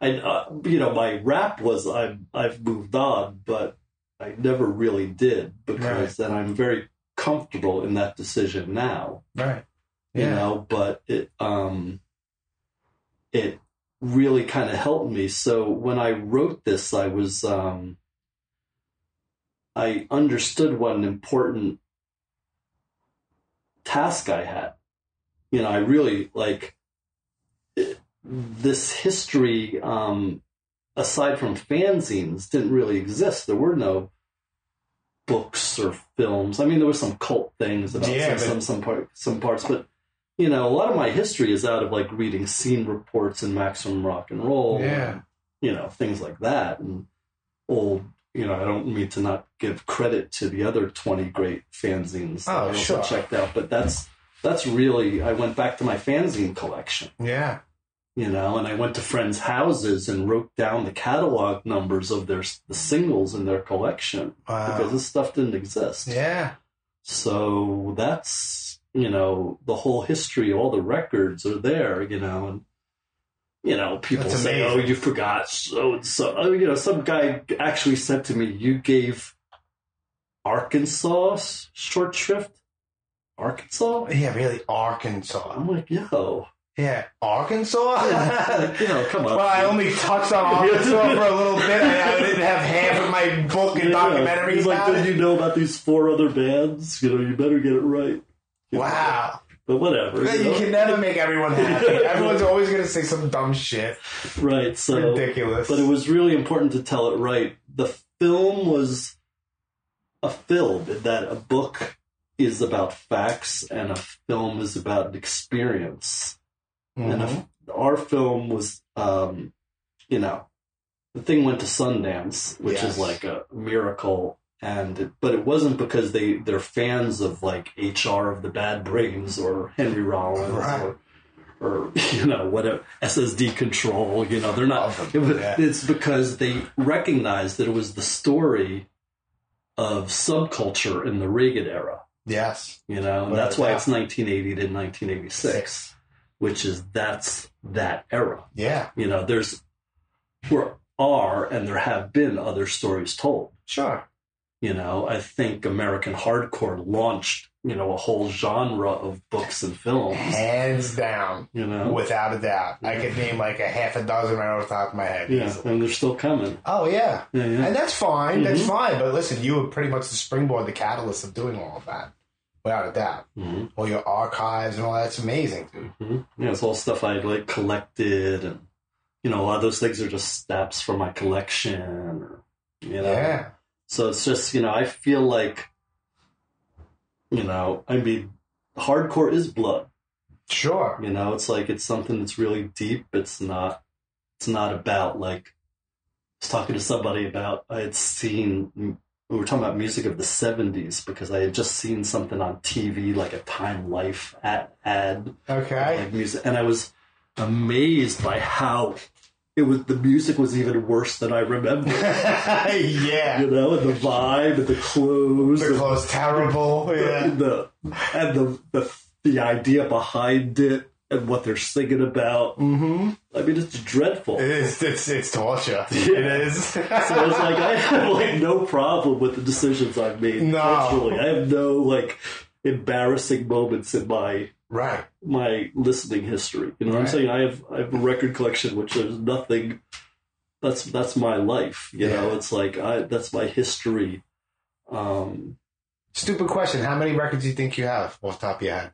I uh, you know my rap was I I've moved on but I never really did because then I'm very comfortable in that decision now Right. you know but it um it really kind of helped me. So when i wrote this i was um i understood what an important task i had. You know i really like it, this history um aside from fanzines didn't really exist. There were no books or films. I mean there were some cult things about Yeah, some, but- some some part, some parts but you know, a lot of my history is out of like reading scene reports and Maximum Rock and Roll, Yeah. and, you know, things like that, and old. You know, I don't mean to not give credit to the other twenty great fanzines that Oh, I also sure. checked out, but that's that's really. I went back to my fanzine collection, Yeah. you know, and I went to friends' houses and wrote down the catalog numbers of their the singles in their collection Wow. because this stuff didn't exist. Yeah. So that's you know the whole history, all the records are there, you know, and you know people That's say, oh, amazing. "Oh, you forgot so and so." Oh, you know, some guy actually said to me, "You gave Arkansas short shrift, Arkansas." Yeah, really. Arkansas. I'm like, "Yo, Yeah. Arkansas? like, you know, come on." Well, I only touched on Arkansas for a little bit. I, I didn't have half of my book and Yeah. documentary He's like, "Did you know about these four other bands? You know, you better get it right." Wow. But whatever. You know? can never make everyone happy. Everyone's always going to say some dumb shit. Right. So Ridiculous. But it was really important to tell it right. The film was a film that a book is about facts and a film is about an experience. And Mhm. a, our film was, um, you know, the thing went to Sundance, which Yes. is like a miracle. And but it wasn't because they they're fans of like HR of the Bad Brains or Henry Rollins Right. or or you know whatever SS Decontrol. You know they're not. It was. It's because they recognized that it was the story of subculture in the Reagan era. Yes. You know, and that's why it's 1980 to 1986, which is that's that era. Yeah. You know, there's there are and there have been other stories told. Sure. You know, I think American hardcore launched you know a whole genre of books and films. Hands down. You know, Without a doubt. I could name like a half a dozen right off the top of my head. yeah, easily. and they're still coming. Oh, yeah. Yeah, yeah. And that's fine. That's Mhm. fine. But listen, you were pretty much the springboard, the catalyst of doing all of that. Without a doubt. hmm All your archives and all that's amazing, dude. hmm Yeah, it's all stuff I like collected, and you know, a lot of those things are just steps from my collection, or you know. Yeah. So it's just you know, I feel like, you know, I mean, hardcore is blood. Sure. You know, it's like it's something that's really deep. It's not. It's not about like. I was talking to somebody about I had seen. We were talking about music of the '70s because I had just seen something on TV, like a Time Life ad, ad Okay. like music, and I was amazed by how it was. The music was even worse than I remember. yeah. You know, and the vibe, and the clothes, The and clothes terrible. Yeah. the and the the the idea behind it, and what they're singing about. Mm-hmm. I mean, it's dreadful. It is. It's it's torture. Yeah. It is. So it's like I have like no problem with the decisions I've made. No. culturally. I have no like embarrassing moments in my right. my listening history. You know what I'm saying? I have I have a record collection which there's nothing. That's that's my life. You know, it's like I that's my history. Um, Stupid question. How many records do you think you have off the top of your head?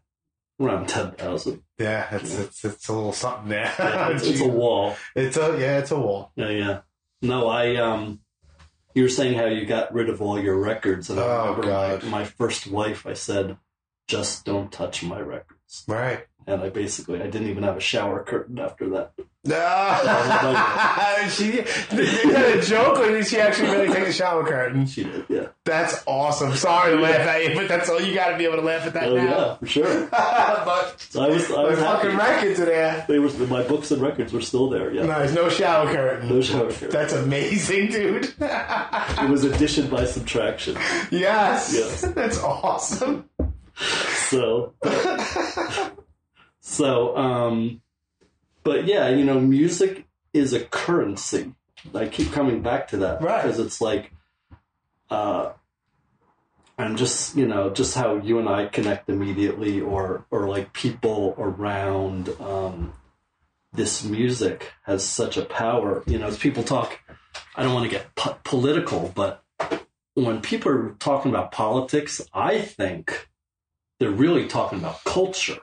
around ten thousand. Yeah, it's it's it's a little something there. it's, it's a wall. It's a yeah, it's a wall. Yeah, yeah. No, I um. You were saying how you got rid of all your records, and I Oh, remember God. My, my first wife. I said, just don't touch my records. Right. And I basically I didn't even have a shower curtain after that. No. she, is that a joke or did she actually really take a shower curtain? She did, yeah. That's awesome. Sorry to laugh at you, but that's all you got to be able to laugh at that Oh now. yeah, for sure. but So I was I was happy. fucking records are there. They were my books and records were still there. Yeah, No, there's no shower curtain. no shower curtain. That's amazing, dude. It was addition by subtraction. yes. Yes. That's awesome. So, so, um, but yeah, you know, music is a currency. I keep coming back to that Right. because it's like, uh, and just you know, just how you and I connect immediately, or or like people around um, this music has such a power. You know, as people talk, I don't want to get po- political, but when people are talking about politics, I think they're really talking about culture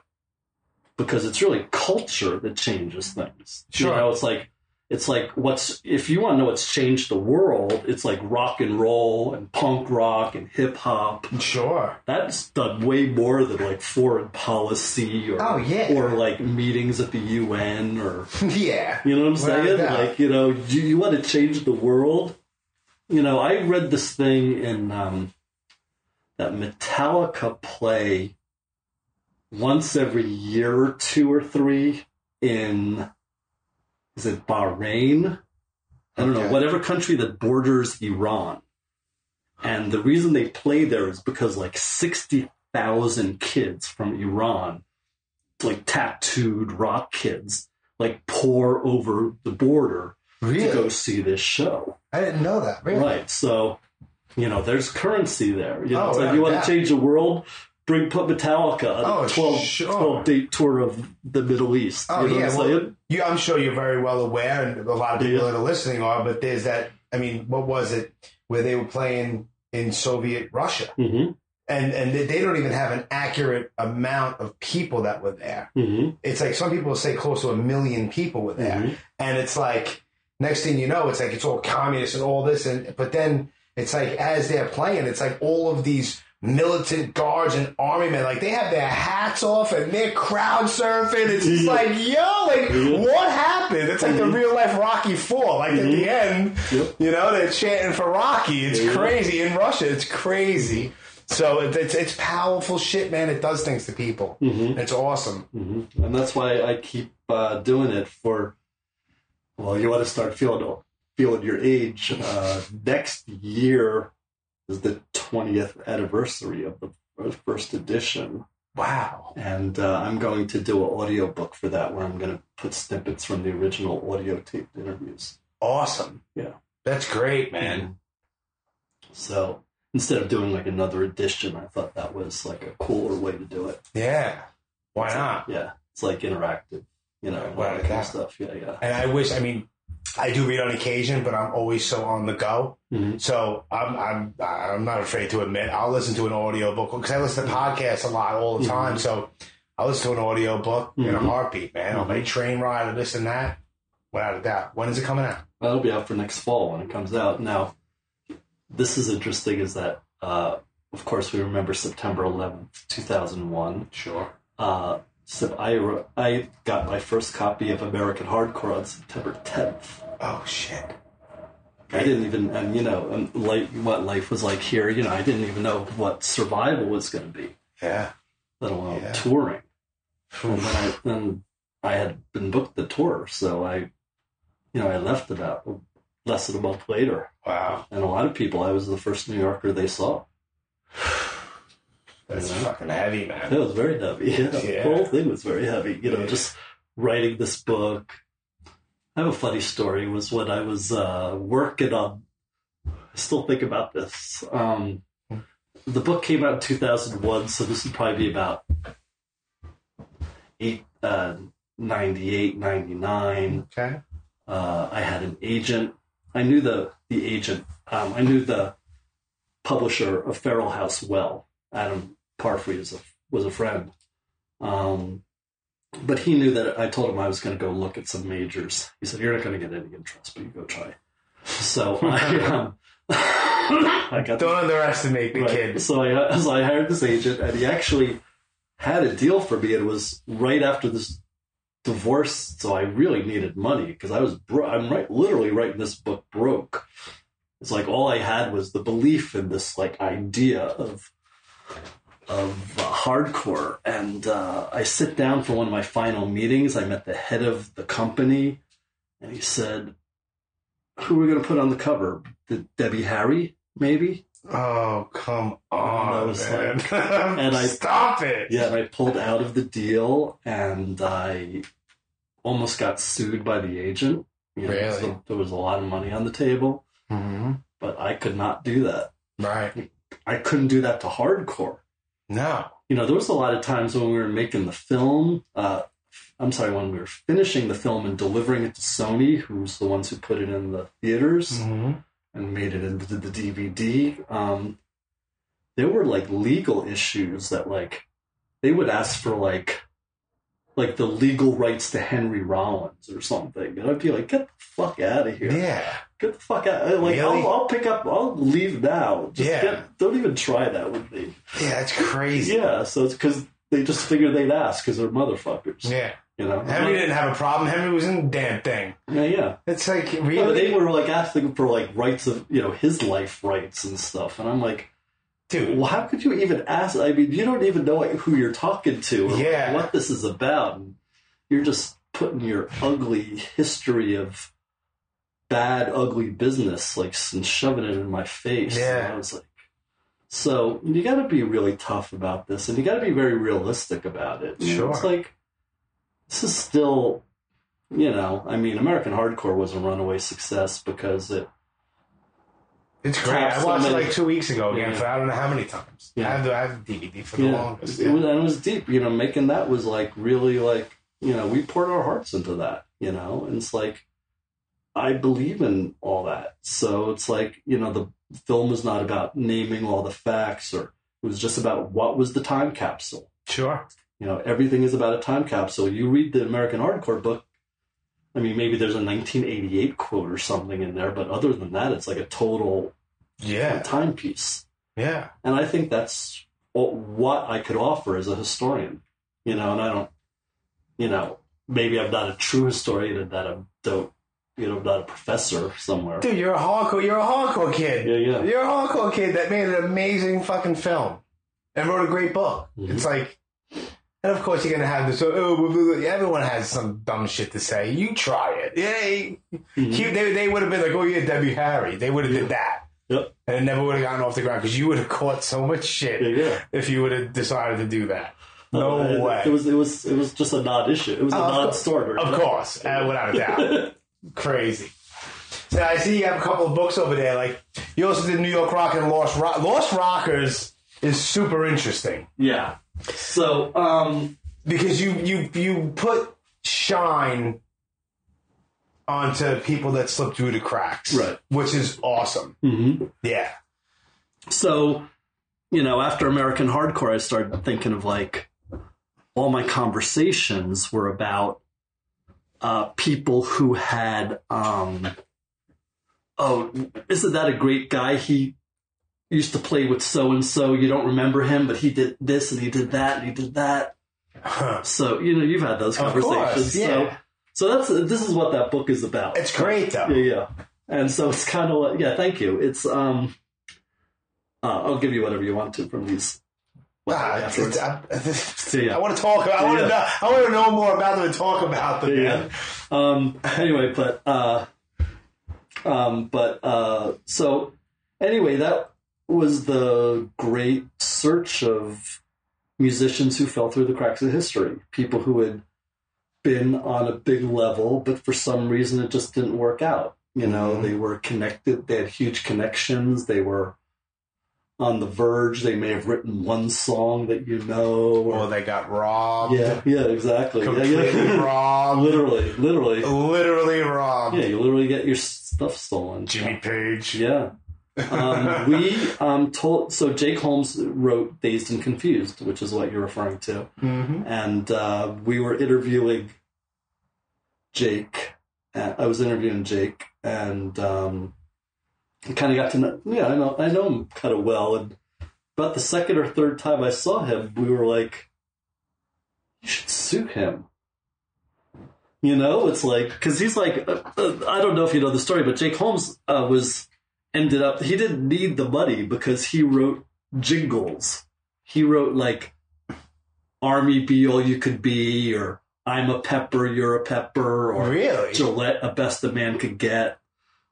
because it's really culture that changes things. Sure. You know, it's like it's like what's if you want to know what's changed the world, it's like rock and roll and punk rock and hip hop. Sure. That's done way more than like foreign policy or Oh, yeah. or like meetings at the UN or Yeah. you know what I'm saying? doubt. Like, you know, you, you want to change the world? You know, I read this thing in um, that Metallica play once every year or two or three in, is it Bahrain? I don't know, whatever country that borders Iran. And the reason they play there is because like 60,000 kids from Iran, like tattooed rock kids, like pour over the border Really? to go see this show. I didn't know that. Really? Right. So, you know, there's currency there. You know, Oh, like yeah, you want to change the world, bring put Metallica on Oh, a 12, sure. 12 date tour of the Middle East. Oh you know yeah, I'm well, you, I'm sure you're very well aware, and a lot of people Yeah. that are listening are. But there's that. I mean, what was it where they were playing in Soviet Russia, hmm and and they, don't even have an accurate amount of people that were there. hmm It's like some people say close to a million people were there, Mhm. and it's like next thing you know, it's like it's all communist and all this, and but then it's like as they're playing, it's like all of these militant guards and army men, like they have their hats off and they're crowd surfing. It's just Yeah. like, yo, like Yeah. what happened? It's like the Mhm. real life Rocky Four. Like at the end, Yep. you know, they're chanting for Rocky. It's Yeah. crazy in Russia. It's crazy. So it's it's powerful shit, man. It does things to people. Mhm. It's awesome. hmm And that's why I keep uh, doing it for. Well, you want to start feeling feeling your age. Uh, next year is the twentieth anniversary of the first edition, Wow. and uh, I'm going to do an audiobook for that, where I'm going to put snippets from the original audio taped interviews. Awesome. Yeah. That's great, man. So instead of doing like another edition, I thought that was like a cooler way to do it. Yeah. Why not? Yeah, it's like interactive, you know, that kind of stuff. Yeah, yeah. And I wish, I mean, I do read on occasion, but I'm always so on the go. Mhm. So I'm I'm I'm not afraid to admit I'll listen to an audio book because I listen to podcasts a lot all the time. So I listen to an audio book in a Mhm. heartbeat, man. On my train ride or this and that, without a doubt. When is it coming out? That'll be out for next fall when it comes out. Now, this is interesting is that, uh, of course, we remember September 11th, 2001. Sure. Uh, so I, re- I got my first copy of American Hardcore on September 10th. Oh shit. I didn't even, and you know, um, and like what life was like here, you know, I didn't even know what survival was going to be, Yeah. let alone Yeah. touring. And then I, then I had been booked the tour, so I, you know, I left about less than a month later. Wow. And a lot of people, I was the first New Yorker they saw. That's You know? fucking heavy, It man. was very heavy. Yeah. Yeah. The whole thing was very heavy. You know, Yeah. just writing this book. I have a funny story. Was when I was uh, working on. I still think about this. Um, the book came out in 2001, so this would probably be about eight, uh, 98, 99. Okay. Uh, I had an agent. I knew the the agent. Um, I knew the publisher of Feral House well. Adam Parfrey is a, was a friend. Um, but he knew that I told him I was going to go look at some majors. He said, "You're not going to get any interest, but you go try." So I, um, I got Don't underestimate the Right. kid. So I, so I hired this agent, and he actually had a deal for me. It was right after this divorce, so I really needed money because I was bro- I'm right, literally writing this book broke. It's like all I had was the belief in this like idea of of uh, hardcore, and uh, I sit down for one of my final meetings. I met the head of the company, and he said, "Who are we going to put on the cover? The Debbie Harry, maybe?" Oh, come And I on, was man. like- and I- Stop it. Yeah, and I pulled out of the deal, and I almost got sued by the agent. You know, Really? so there was a lot of money on the table, hmm but I could not do that. Right. I couldn't do that to hardcore. No. You know, there was a lot of times when we were making the film. Uh, I'm sorry, when we were finishing the film and delivering it to Sony, who's the ones who put it in the theaters hmm and made it into the DVD. Um, there were like legal issues that like they would ask for like like the legal rights to Henry Rollins or something, and I'd be like, get the fuck out of here, Yeah. get the fuck out. Uh, like Really? I'll, I'll pick up, I'll leave now. Just Yeah. get, don't even try that with me. Yeah, that's crazy. Yeah, so it's because they just figured they'd ask because they're motherfuckers. Yeah. You know, Henry didn't have a problem. Henry was in the damn thing. Yeah, yeah. It's like really, they were like asking for like rights of you know his life rights and stuff, and I'm like, dude. well, how could you even ask? I mean, you don't even know who you're talking to or Yeah. what this is about. You're just putting your ugly history of bad, ugly business like and shoving it in my face. Yeah. And I was like, so you got to be really tough about this, and you got to be very realistic about it. Know, It's Sure. like this is still, you know, I mean, American Hardcore was a runaway success because it It's great. I watched so it like two weeks ago again Yeah. for I don't know how many times. Yeah. I have the I have the DVD for the yeah, longest. it was, and it was deep. You know, making that was like really like you know we poured our hearts into that. You know, and it's like I believe in all that. So it's like you know the film is not about naming all the facts or it was just about what was the time capsule. Sure. You know, everything is about a time capsule. You read the American Hardcore book. I mean, maybe there's a 1988 quote or something in there, but other than that, it's like a total Yeah. timepiece. Yeah. And I think that's what I could offer as a historian, you know, and I don't, you know, maybe I'm not a true historian and that I don't, you know, I'm not a professor somewhere. Dude, you're a hardcore. You're a hardcore kid. Yeah, yeah. You're a hardcore kid that made an amazing fucking film and wrote a great book. Mm-hmm. It's like, and of course you're gonna have this. Oh, blah, blah, blah. everyone has some dumb shit to say. You try it. Yeah, Mm-hmm. you- they they would have been like, oh yeah, Debbie Harry. They would have did that. Yep. And it never would have gotten off the ground because you would have caught so much shit Yeah, yeah. if you would have decided to do that. No Uh, it- way. It was, it was, it was just a non-issue. It was a Oh, of course. non-starter. Of course, uh, without a doubt. Crazy. So I see you have a couple of books over there. Like you also did New York Rock and Lost Rock. Lost Rockers is super interesting Yeah. So, um, because you you you put shine onto people that slip through the cracks, Right. Which is awesome. mhm. Yeah. So, you know, after American Hardcore, I started thinking of like all my conversations were about uh, people who had, um, oh, isn't that a great guy? He used to play with so and so. You don't remember him, but he did this and he did that and he did that. So, you know, you've had those Of course, conversations. yeah. So, so that's this is what that book is about. It's great though. Yeah, yeah. And so it's kind of like, yeah, thank you. It's um, uh, I'll give you whatever you want to from these. Ah, it's- afterwards. it's- I, Yeah. I want to talk. I want to know. I want to know more about them and talk about them. Yeah. Um. Anyway, but uh, um, but uh, so anyway, that was the great search of musicians who fell through the cracks of history. People who had been on a big level, but for some reason it just didn't work out. You know, Mhm. they were connected. They had huge connections. They were on the verge. They may have written one song that you know, or Or they got robbed. yeah, yeah, exactly. Yeah, Completely yeah. robbed. literally, literally. Literally robbed. Yeah, you literally get your stuff stolen. Jimmy Page. Yeah. Um, we um, told so Jake Holmes wrote Dazed and Confused, which is what you're referring to, Mm-hmm. and uh, we were interviewing Jake. Uh, I was interviewing Jake, and um, kind of got to know. Yeah, I know I know him kind of well, and about the second or third time I saw him, we were like, you should sue him. You know, it's like because he's like uh, uh, I don't know if you know the story, but Jake Holmes uh, was ended up he didn't need the money because he wrote jingles. He wrote like "Army be all you could be" or "I'm a pepper, you're a pepper" or Really? Gillette, a best a man could get.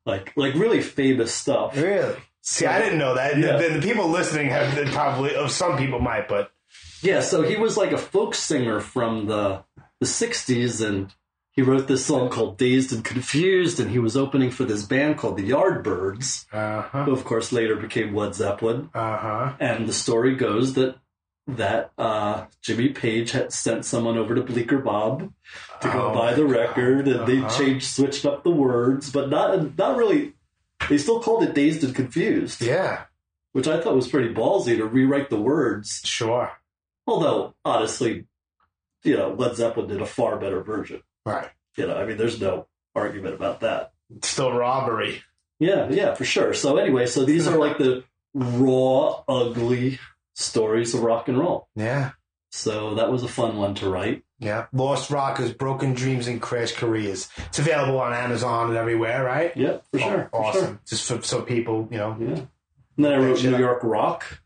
Like like really famous stuff. Really? See, I didn't know that. Yeah. The, the people listening have probably, oh, some people might, but Yeah, so he was like a folk singer from the the '60s, and he wrote this song called "Dazed and Confused," and he was opening for this band called the Yardbirds, uh-huh, who of course later became Led Zeppelin. uh-huh. And the story goes that that uh, Jimmy Page had sent someone over to Bleecker Bob to go Oh buy the my record, and they Uh-huh. changed, switched up the words, but not not really. They still called it "Dazed and Confused," Yeah, which I thought was pretty ballsy to rewrite the words. sure. Although, honestly, you know, Led Zeppelin did a far better version. Right. You know, I mean, there's no argument about that. Still robbery. Yeah, yeah, for sure. So anyway, so these are like the raw, ugly stories of rock and roll. Yeah. So that was a fun one to write. Yeah. Lost Rockers, Broken Dreams, and Crash Careers. It's available on Amazon and everywhere, right? Yeah, for sure. For awesome. sure. Just for, so people, you know. Yeah. And then I wrote New. York Rock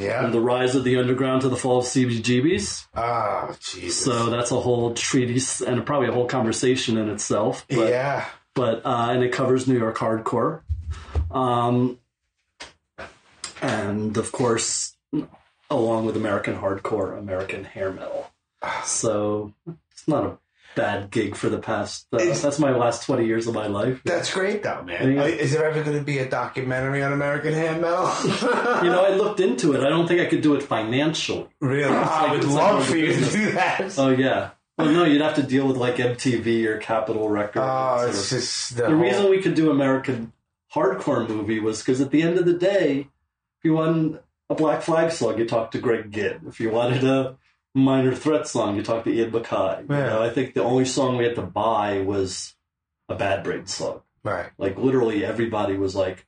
Yeah. and the rise of the underground to the fall of CBGBs. Oh, Jesus. So that's a whole treatise and probably a whole conversation in itself. But yeah. but uh, and it covers New York hardcore, um, and of course, along with American hardcore, American hair metal. So it's not a bad gig for the past. Uh, It's- that's my last twenty years of my life. That's great, though, man. Yeah. Is there ever going to be a documentary on American hair metal? You know, I looked into it. I don't think I could do it financially. really? I would love for you to do that. Oh yeah. Well, no, you'd have to deal with like MTV or Capitol Records. Oh, it's just the, the whole- reason we could do American hardcore movie was because at the end of the day, if you wanted a Black Flag song, you talked to Greg Ginn. If you wanted a Minor Threat song, you talk to Ian MacKaye. You Yeah. know, I think the only song we had to buy was a Bad Brain song. Right. Like literally everybody was like,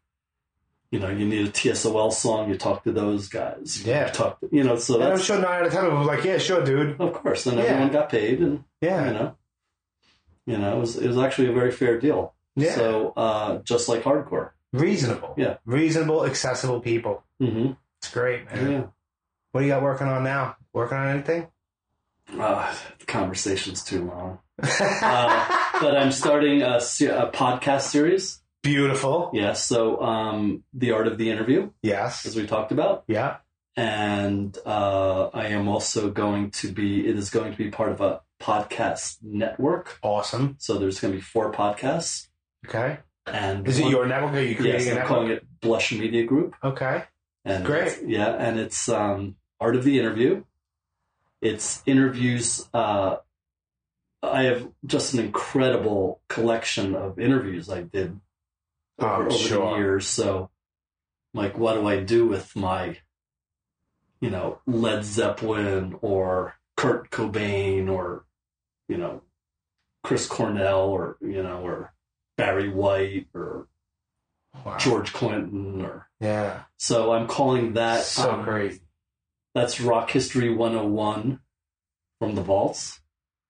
you know, you need a TSOL song, you talk to those guys. Yeah. You talk to, you know, so And I'm sure nine out of ten of them was like, yeah, sure, dude. of course, and Yeah. everyone got paid and, Yeah. you know, you know, it was, it was actually a very fair deal. Yeah. So, uh, just like hardcore. Reasonable. Yeah. Reasonable, accessible people. Mm-hmm. It's great, man. Yeah. What do you got working on now? Working on anything? Uh, the conversation's too long. Uh, but I'm starting a, a podcast series. Beautiful. Yeah. So, um, the art of the interview, Yes. as we talked about, Yeah. and uh, I am also going to be. It is going to be part of a podcast network. Awesome. So there's going to be four podcasts, Okay. and Is it your network? Are you creating Yes, I'm network? calling it Blush Media Group. Okay. And Great. Yeah, and it's um, art of the interview. It's interviews. Uh, I have just an incredible collection of interviews I did Oh, over, over sure. the years. So, like, what do I do with my, you know, Led Zeppelin or Kurt Cobain or, you know, Chris Cornell or you know or Barry White or Wow. George Clinton or Yeah. so I'm calling that So um, crazy. That's Rock History 101 from the vaults.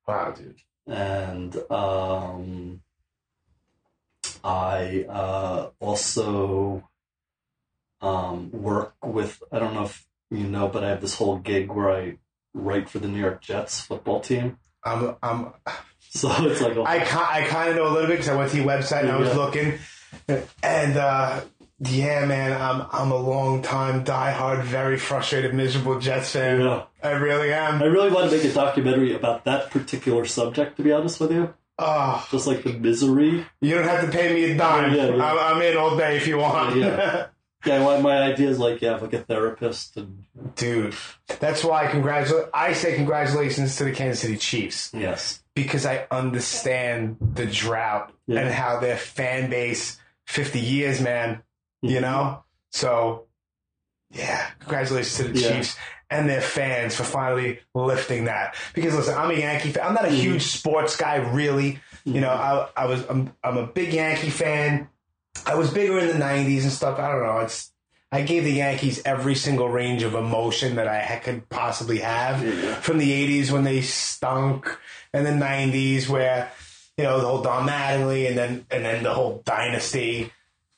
Wow, dude. And um, I uh, also um, work with, I don't know if you know, but I have this whole gig where I write for the New York Jets football team. I'm. I'm. So it's like, a, I ki- I kind of know a little bit because I went to your website and I was looking, and uh, yeah, man, I'm I'm a long time diehard, very frustrated, miserable Jets fan. Yeah. I really am. I really want to make a documentary about that particular subject, to be honest with you. Oh, Just like the misery. you don't have to pay me a dime. Yeah, yeah. I'm, I'm in all day if you want. Yeah. Yeah, well, my idea is like, yeah, like a therapist and Dude, that's why congratulate. I say congratulations to the Kansas City Chiefs yes. because I understand the drought and how their fan base, fifty years, man. You Mhm. know, so yeah, congratulations to the Yeah. Chiefs and their fans for finally lifting that. Because listen, I'm a Yankee fan. I'm not a Mhm. huge sports guy, really. You know, I, I was I'm, I'm a big Yankee fan. I was bigger in the '90s and stuff. I don't know. It's I gave the Yankees every single range of emotion that I could possibly have from the 80s when they stunk and the 90s where, you know, the whole Don Mattingly and then, and then the whole dynasty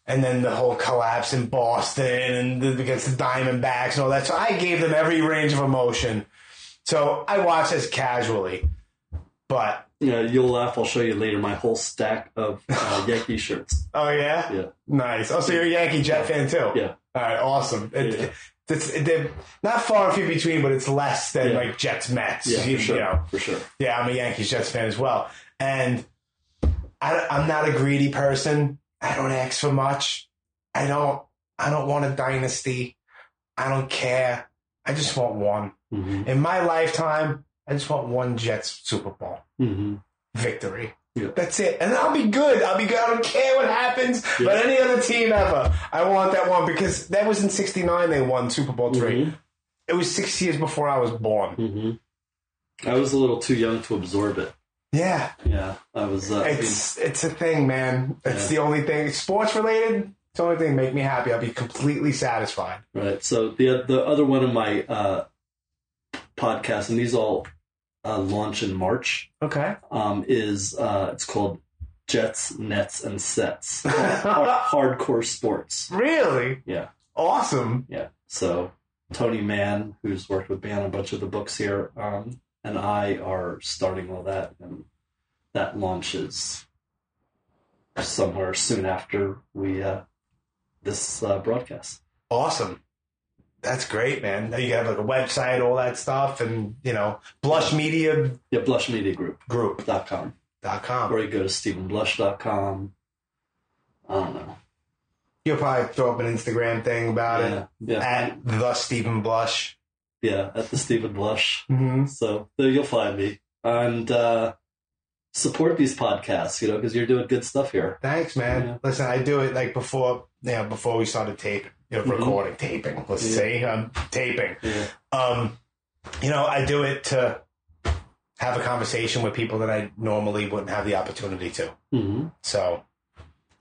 and then the whole collapse in Boston and the, against the Diamondbacks and all that. So I gave them every range of emotion. So I watched this casually, but Yeah, you'll laugh. I'll show you later my whole stack of uh, Yankee shirts. oh yeah, Yeah. nice. Oh, so you're a Yankee Jet fan too? Yeah. All right, awesome. It, Yeah. it's they're not far and few between, but it's less than Yeah. like Jets Mets. Yeah, you, for sure. you know. For sure. Yeah, I'm a Yankees Jets fan as well, and I, I'm not a greedy person. I don't ask for much. I don't. I don't want a dynasty. I don't care. I just want one. Mm-hmm. In my lifetime, I just want one Jets Super Bowl Mm-hmm. victory. Yeah. That's it. And I'll be good. I'll be good. I don't care what happens. Yeah. But any other team ever, I want that one because that was in 69 they won Super Bowl 3. Mhm. It was six years before I was born. Mm-hmm. I was a little too young to absorb it. Yeah. Yeah, I was. Uh, It's it's a thing, man. It's Yeah. the only thing. Sports related, it's the only thing that make me happy. I'll be completely satisfied. Right. So the the other one of my uh, podcasts, and these all uh, launch in March, Okay. um, is uh, it's called Jets, Nets, and Sets, Hard- hardcore sports. Really? Yeah, Awesome. yeah. So Tony Mann, who's worked with me on a bunch of the books here, um, and I are starting all that, and that launches somewhere soon after we uh, this uh, broadcast. Awesome. That's great, man. Now you have like a website, all that stuff, and you know, Blush Media Yeah, Blush Media Group. Group dot com. dot com. Or you go to StevenBlush.com. I don't know. You'll probably throw up an Instagram thing about Yeah, it yeah. at the Steven Blush. Yeah, at the Steven Blush. Mm-hmm. So there you'll find me. And uh, support these podcasts, you know, because you're doing good stuff here. Thanks, man. Yeah. Listen, I do it like before, you know, before we started taping, you know, Mhm. recording, taping. Let's Yeah. say um, taping. Yeah. Um, you know, I do it to have a conversation with people that I normally wouldn't have the opportunity to. Mm-hmm. So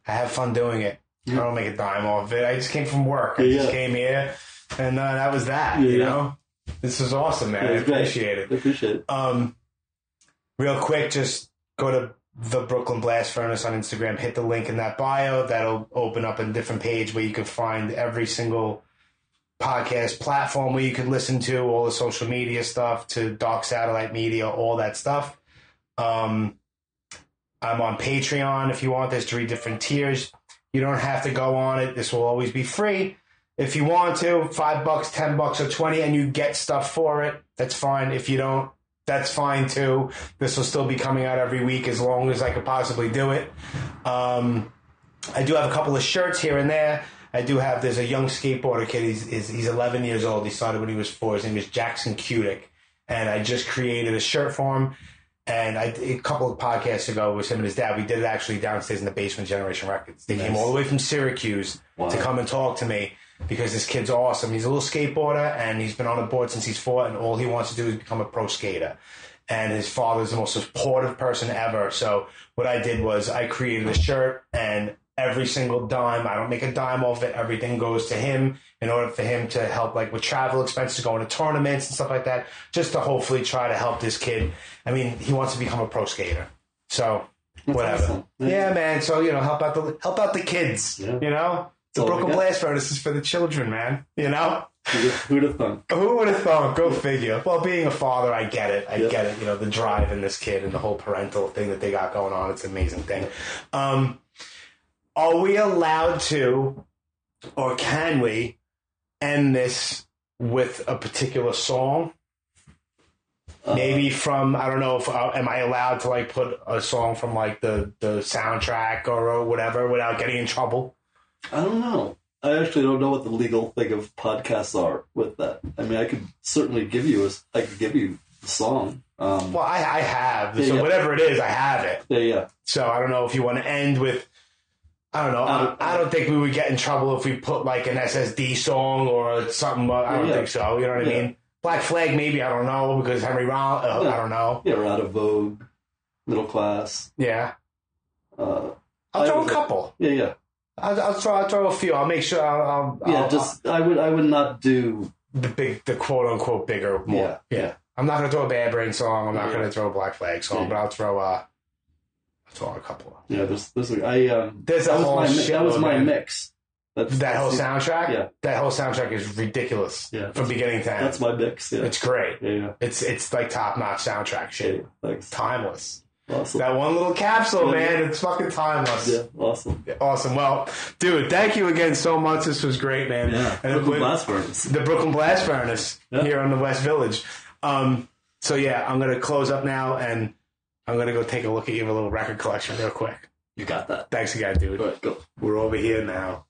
I have fun doing it. I don't make a dime off of it. I just came from work. I just came here, and uh, that was that. You know, this is awesome, man. Yeah, I it's great. appreciate it. I appreciate it. Um, real quick, just go to the Brooklyn Blast Furnace on Instagram. Hit the link in that bio. That'll open up a different page where you can find every single podcast platform where you can listen to all the social media stuff, to Dark Satellite Media, all that stuff. Um, I'm on Patreon if you want. There's three different tiers. You don't have to go on it. This will always be free. If you want to, five bucks, ten bucks, or twenty, and you get stuff for it, that's fine. If you don't, that's fine too. This will still be coming out every week as long as I could possibly do it. Um, I do have a couple of shirts here and there. I do have. There's a young skateboarder kid. He's he's, he's 11 years old. He started when he was four. His name is Jackson Kudick, and I just created a shirt for him. And I a couple of podcasts ago with him and his dad. We did it actually downstairs in the basement. Generation Records. They came all the way from Syracuse Wow. to come and talk to me because this kid's awesome. He's a little skateboarder and he's been on a board since he's four, and all he wants to do is become a pro skater. And his father's the most supportive person ever. So what I did was I created a shirt, and every single dime, I don't make a dime off it. Everything goes to him in order for him to help, like with travel expenses, going to tournaments and stuff like that, just to hopefully try to help this kid. I mean, he wants to become a pro skater. So whatever. awesome. Yeah, man. So you know, help out the help out the kids. Yeah. You know, the all we Brooklyn got. Blast Furnace is for the children, man. You know, Who'd have- thunk? who would have thought? Go figure. Well, being a father, I get it. I Yeah. get it. You know, the drive in this kid and the whole parental thing that they got going on. It's an amazing thing. Um, are we allowed to, or can we, end this with a particular song? Uh, Maybe from I don't know if uh, am I allowed to like put a song from like the the soundtrack or, or whatever without getting in trouble. I don't know. I actually don't know what the legal thing of podcasts are with that. I mean, I could certainly give you a, I could give you the song. Um, Well, I, I have Yeah, so yeah. whatever it is, I have it. yeah, yeah. So I don't know if you want to end with. I don't know. I, Um, I don't think we would get in trouble if we put like an SSD song or something. uh, I don't Yeah. think so. You know what I mean? Black Flag, maybe. I don't know because Henry Rollins. Uh. I don't know. Yeah, we're out of vogue, middle class. Yeah, Uh, I'll I throw a couple. yeah, yeah. I'll, I'll throw. I'll throw a few. I'll make sure. I'll. I'll Yeah, I'll- just I would I would not do the big, the quote unquote bigger, more. Yeah. I'm not gonna throw a Bad Brain song. I'm not Yeah. gonna throw a Black Flag song, Yeah. but I'll throw. Uh, I'll throw a couple. yeah. There's there's I um There's a that was whole my that was my mix. That's, That whole soundtrack. Yeah, That whole soundtrack is ridiculous. Yeah. From beginning to end. that's my mix. Yeah, It's great. yeah, yeah. It's it's like top notch soundtrack shit. yeah. Thanks. Timeless. Awesome. That one little capsule, man. It's fucking timeless. yeah, awesome. Awesome. Well, dude, thank you again so much. This was great, man. Yeah, And Brooklyn Blast Furnace. the Brooklyn Blast Furnace Yeah. here on the West Village. Um, so yeah, I'm gonna close up now, and I'm gonna go take a look at your little record collection real quick. You got that. Thanks again, dude. All right, go. We're over here now.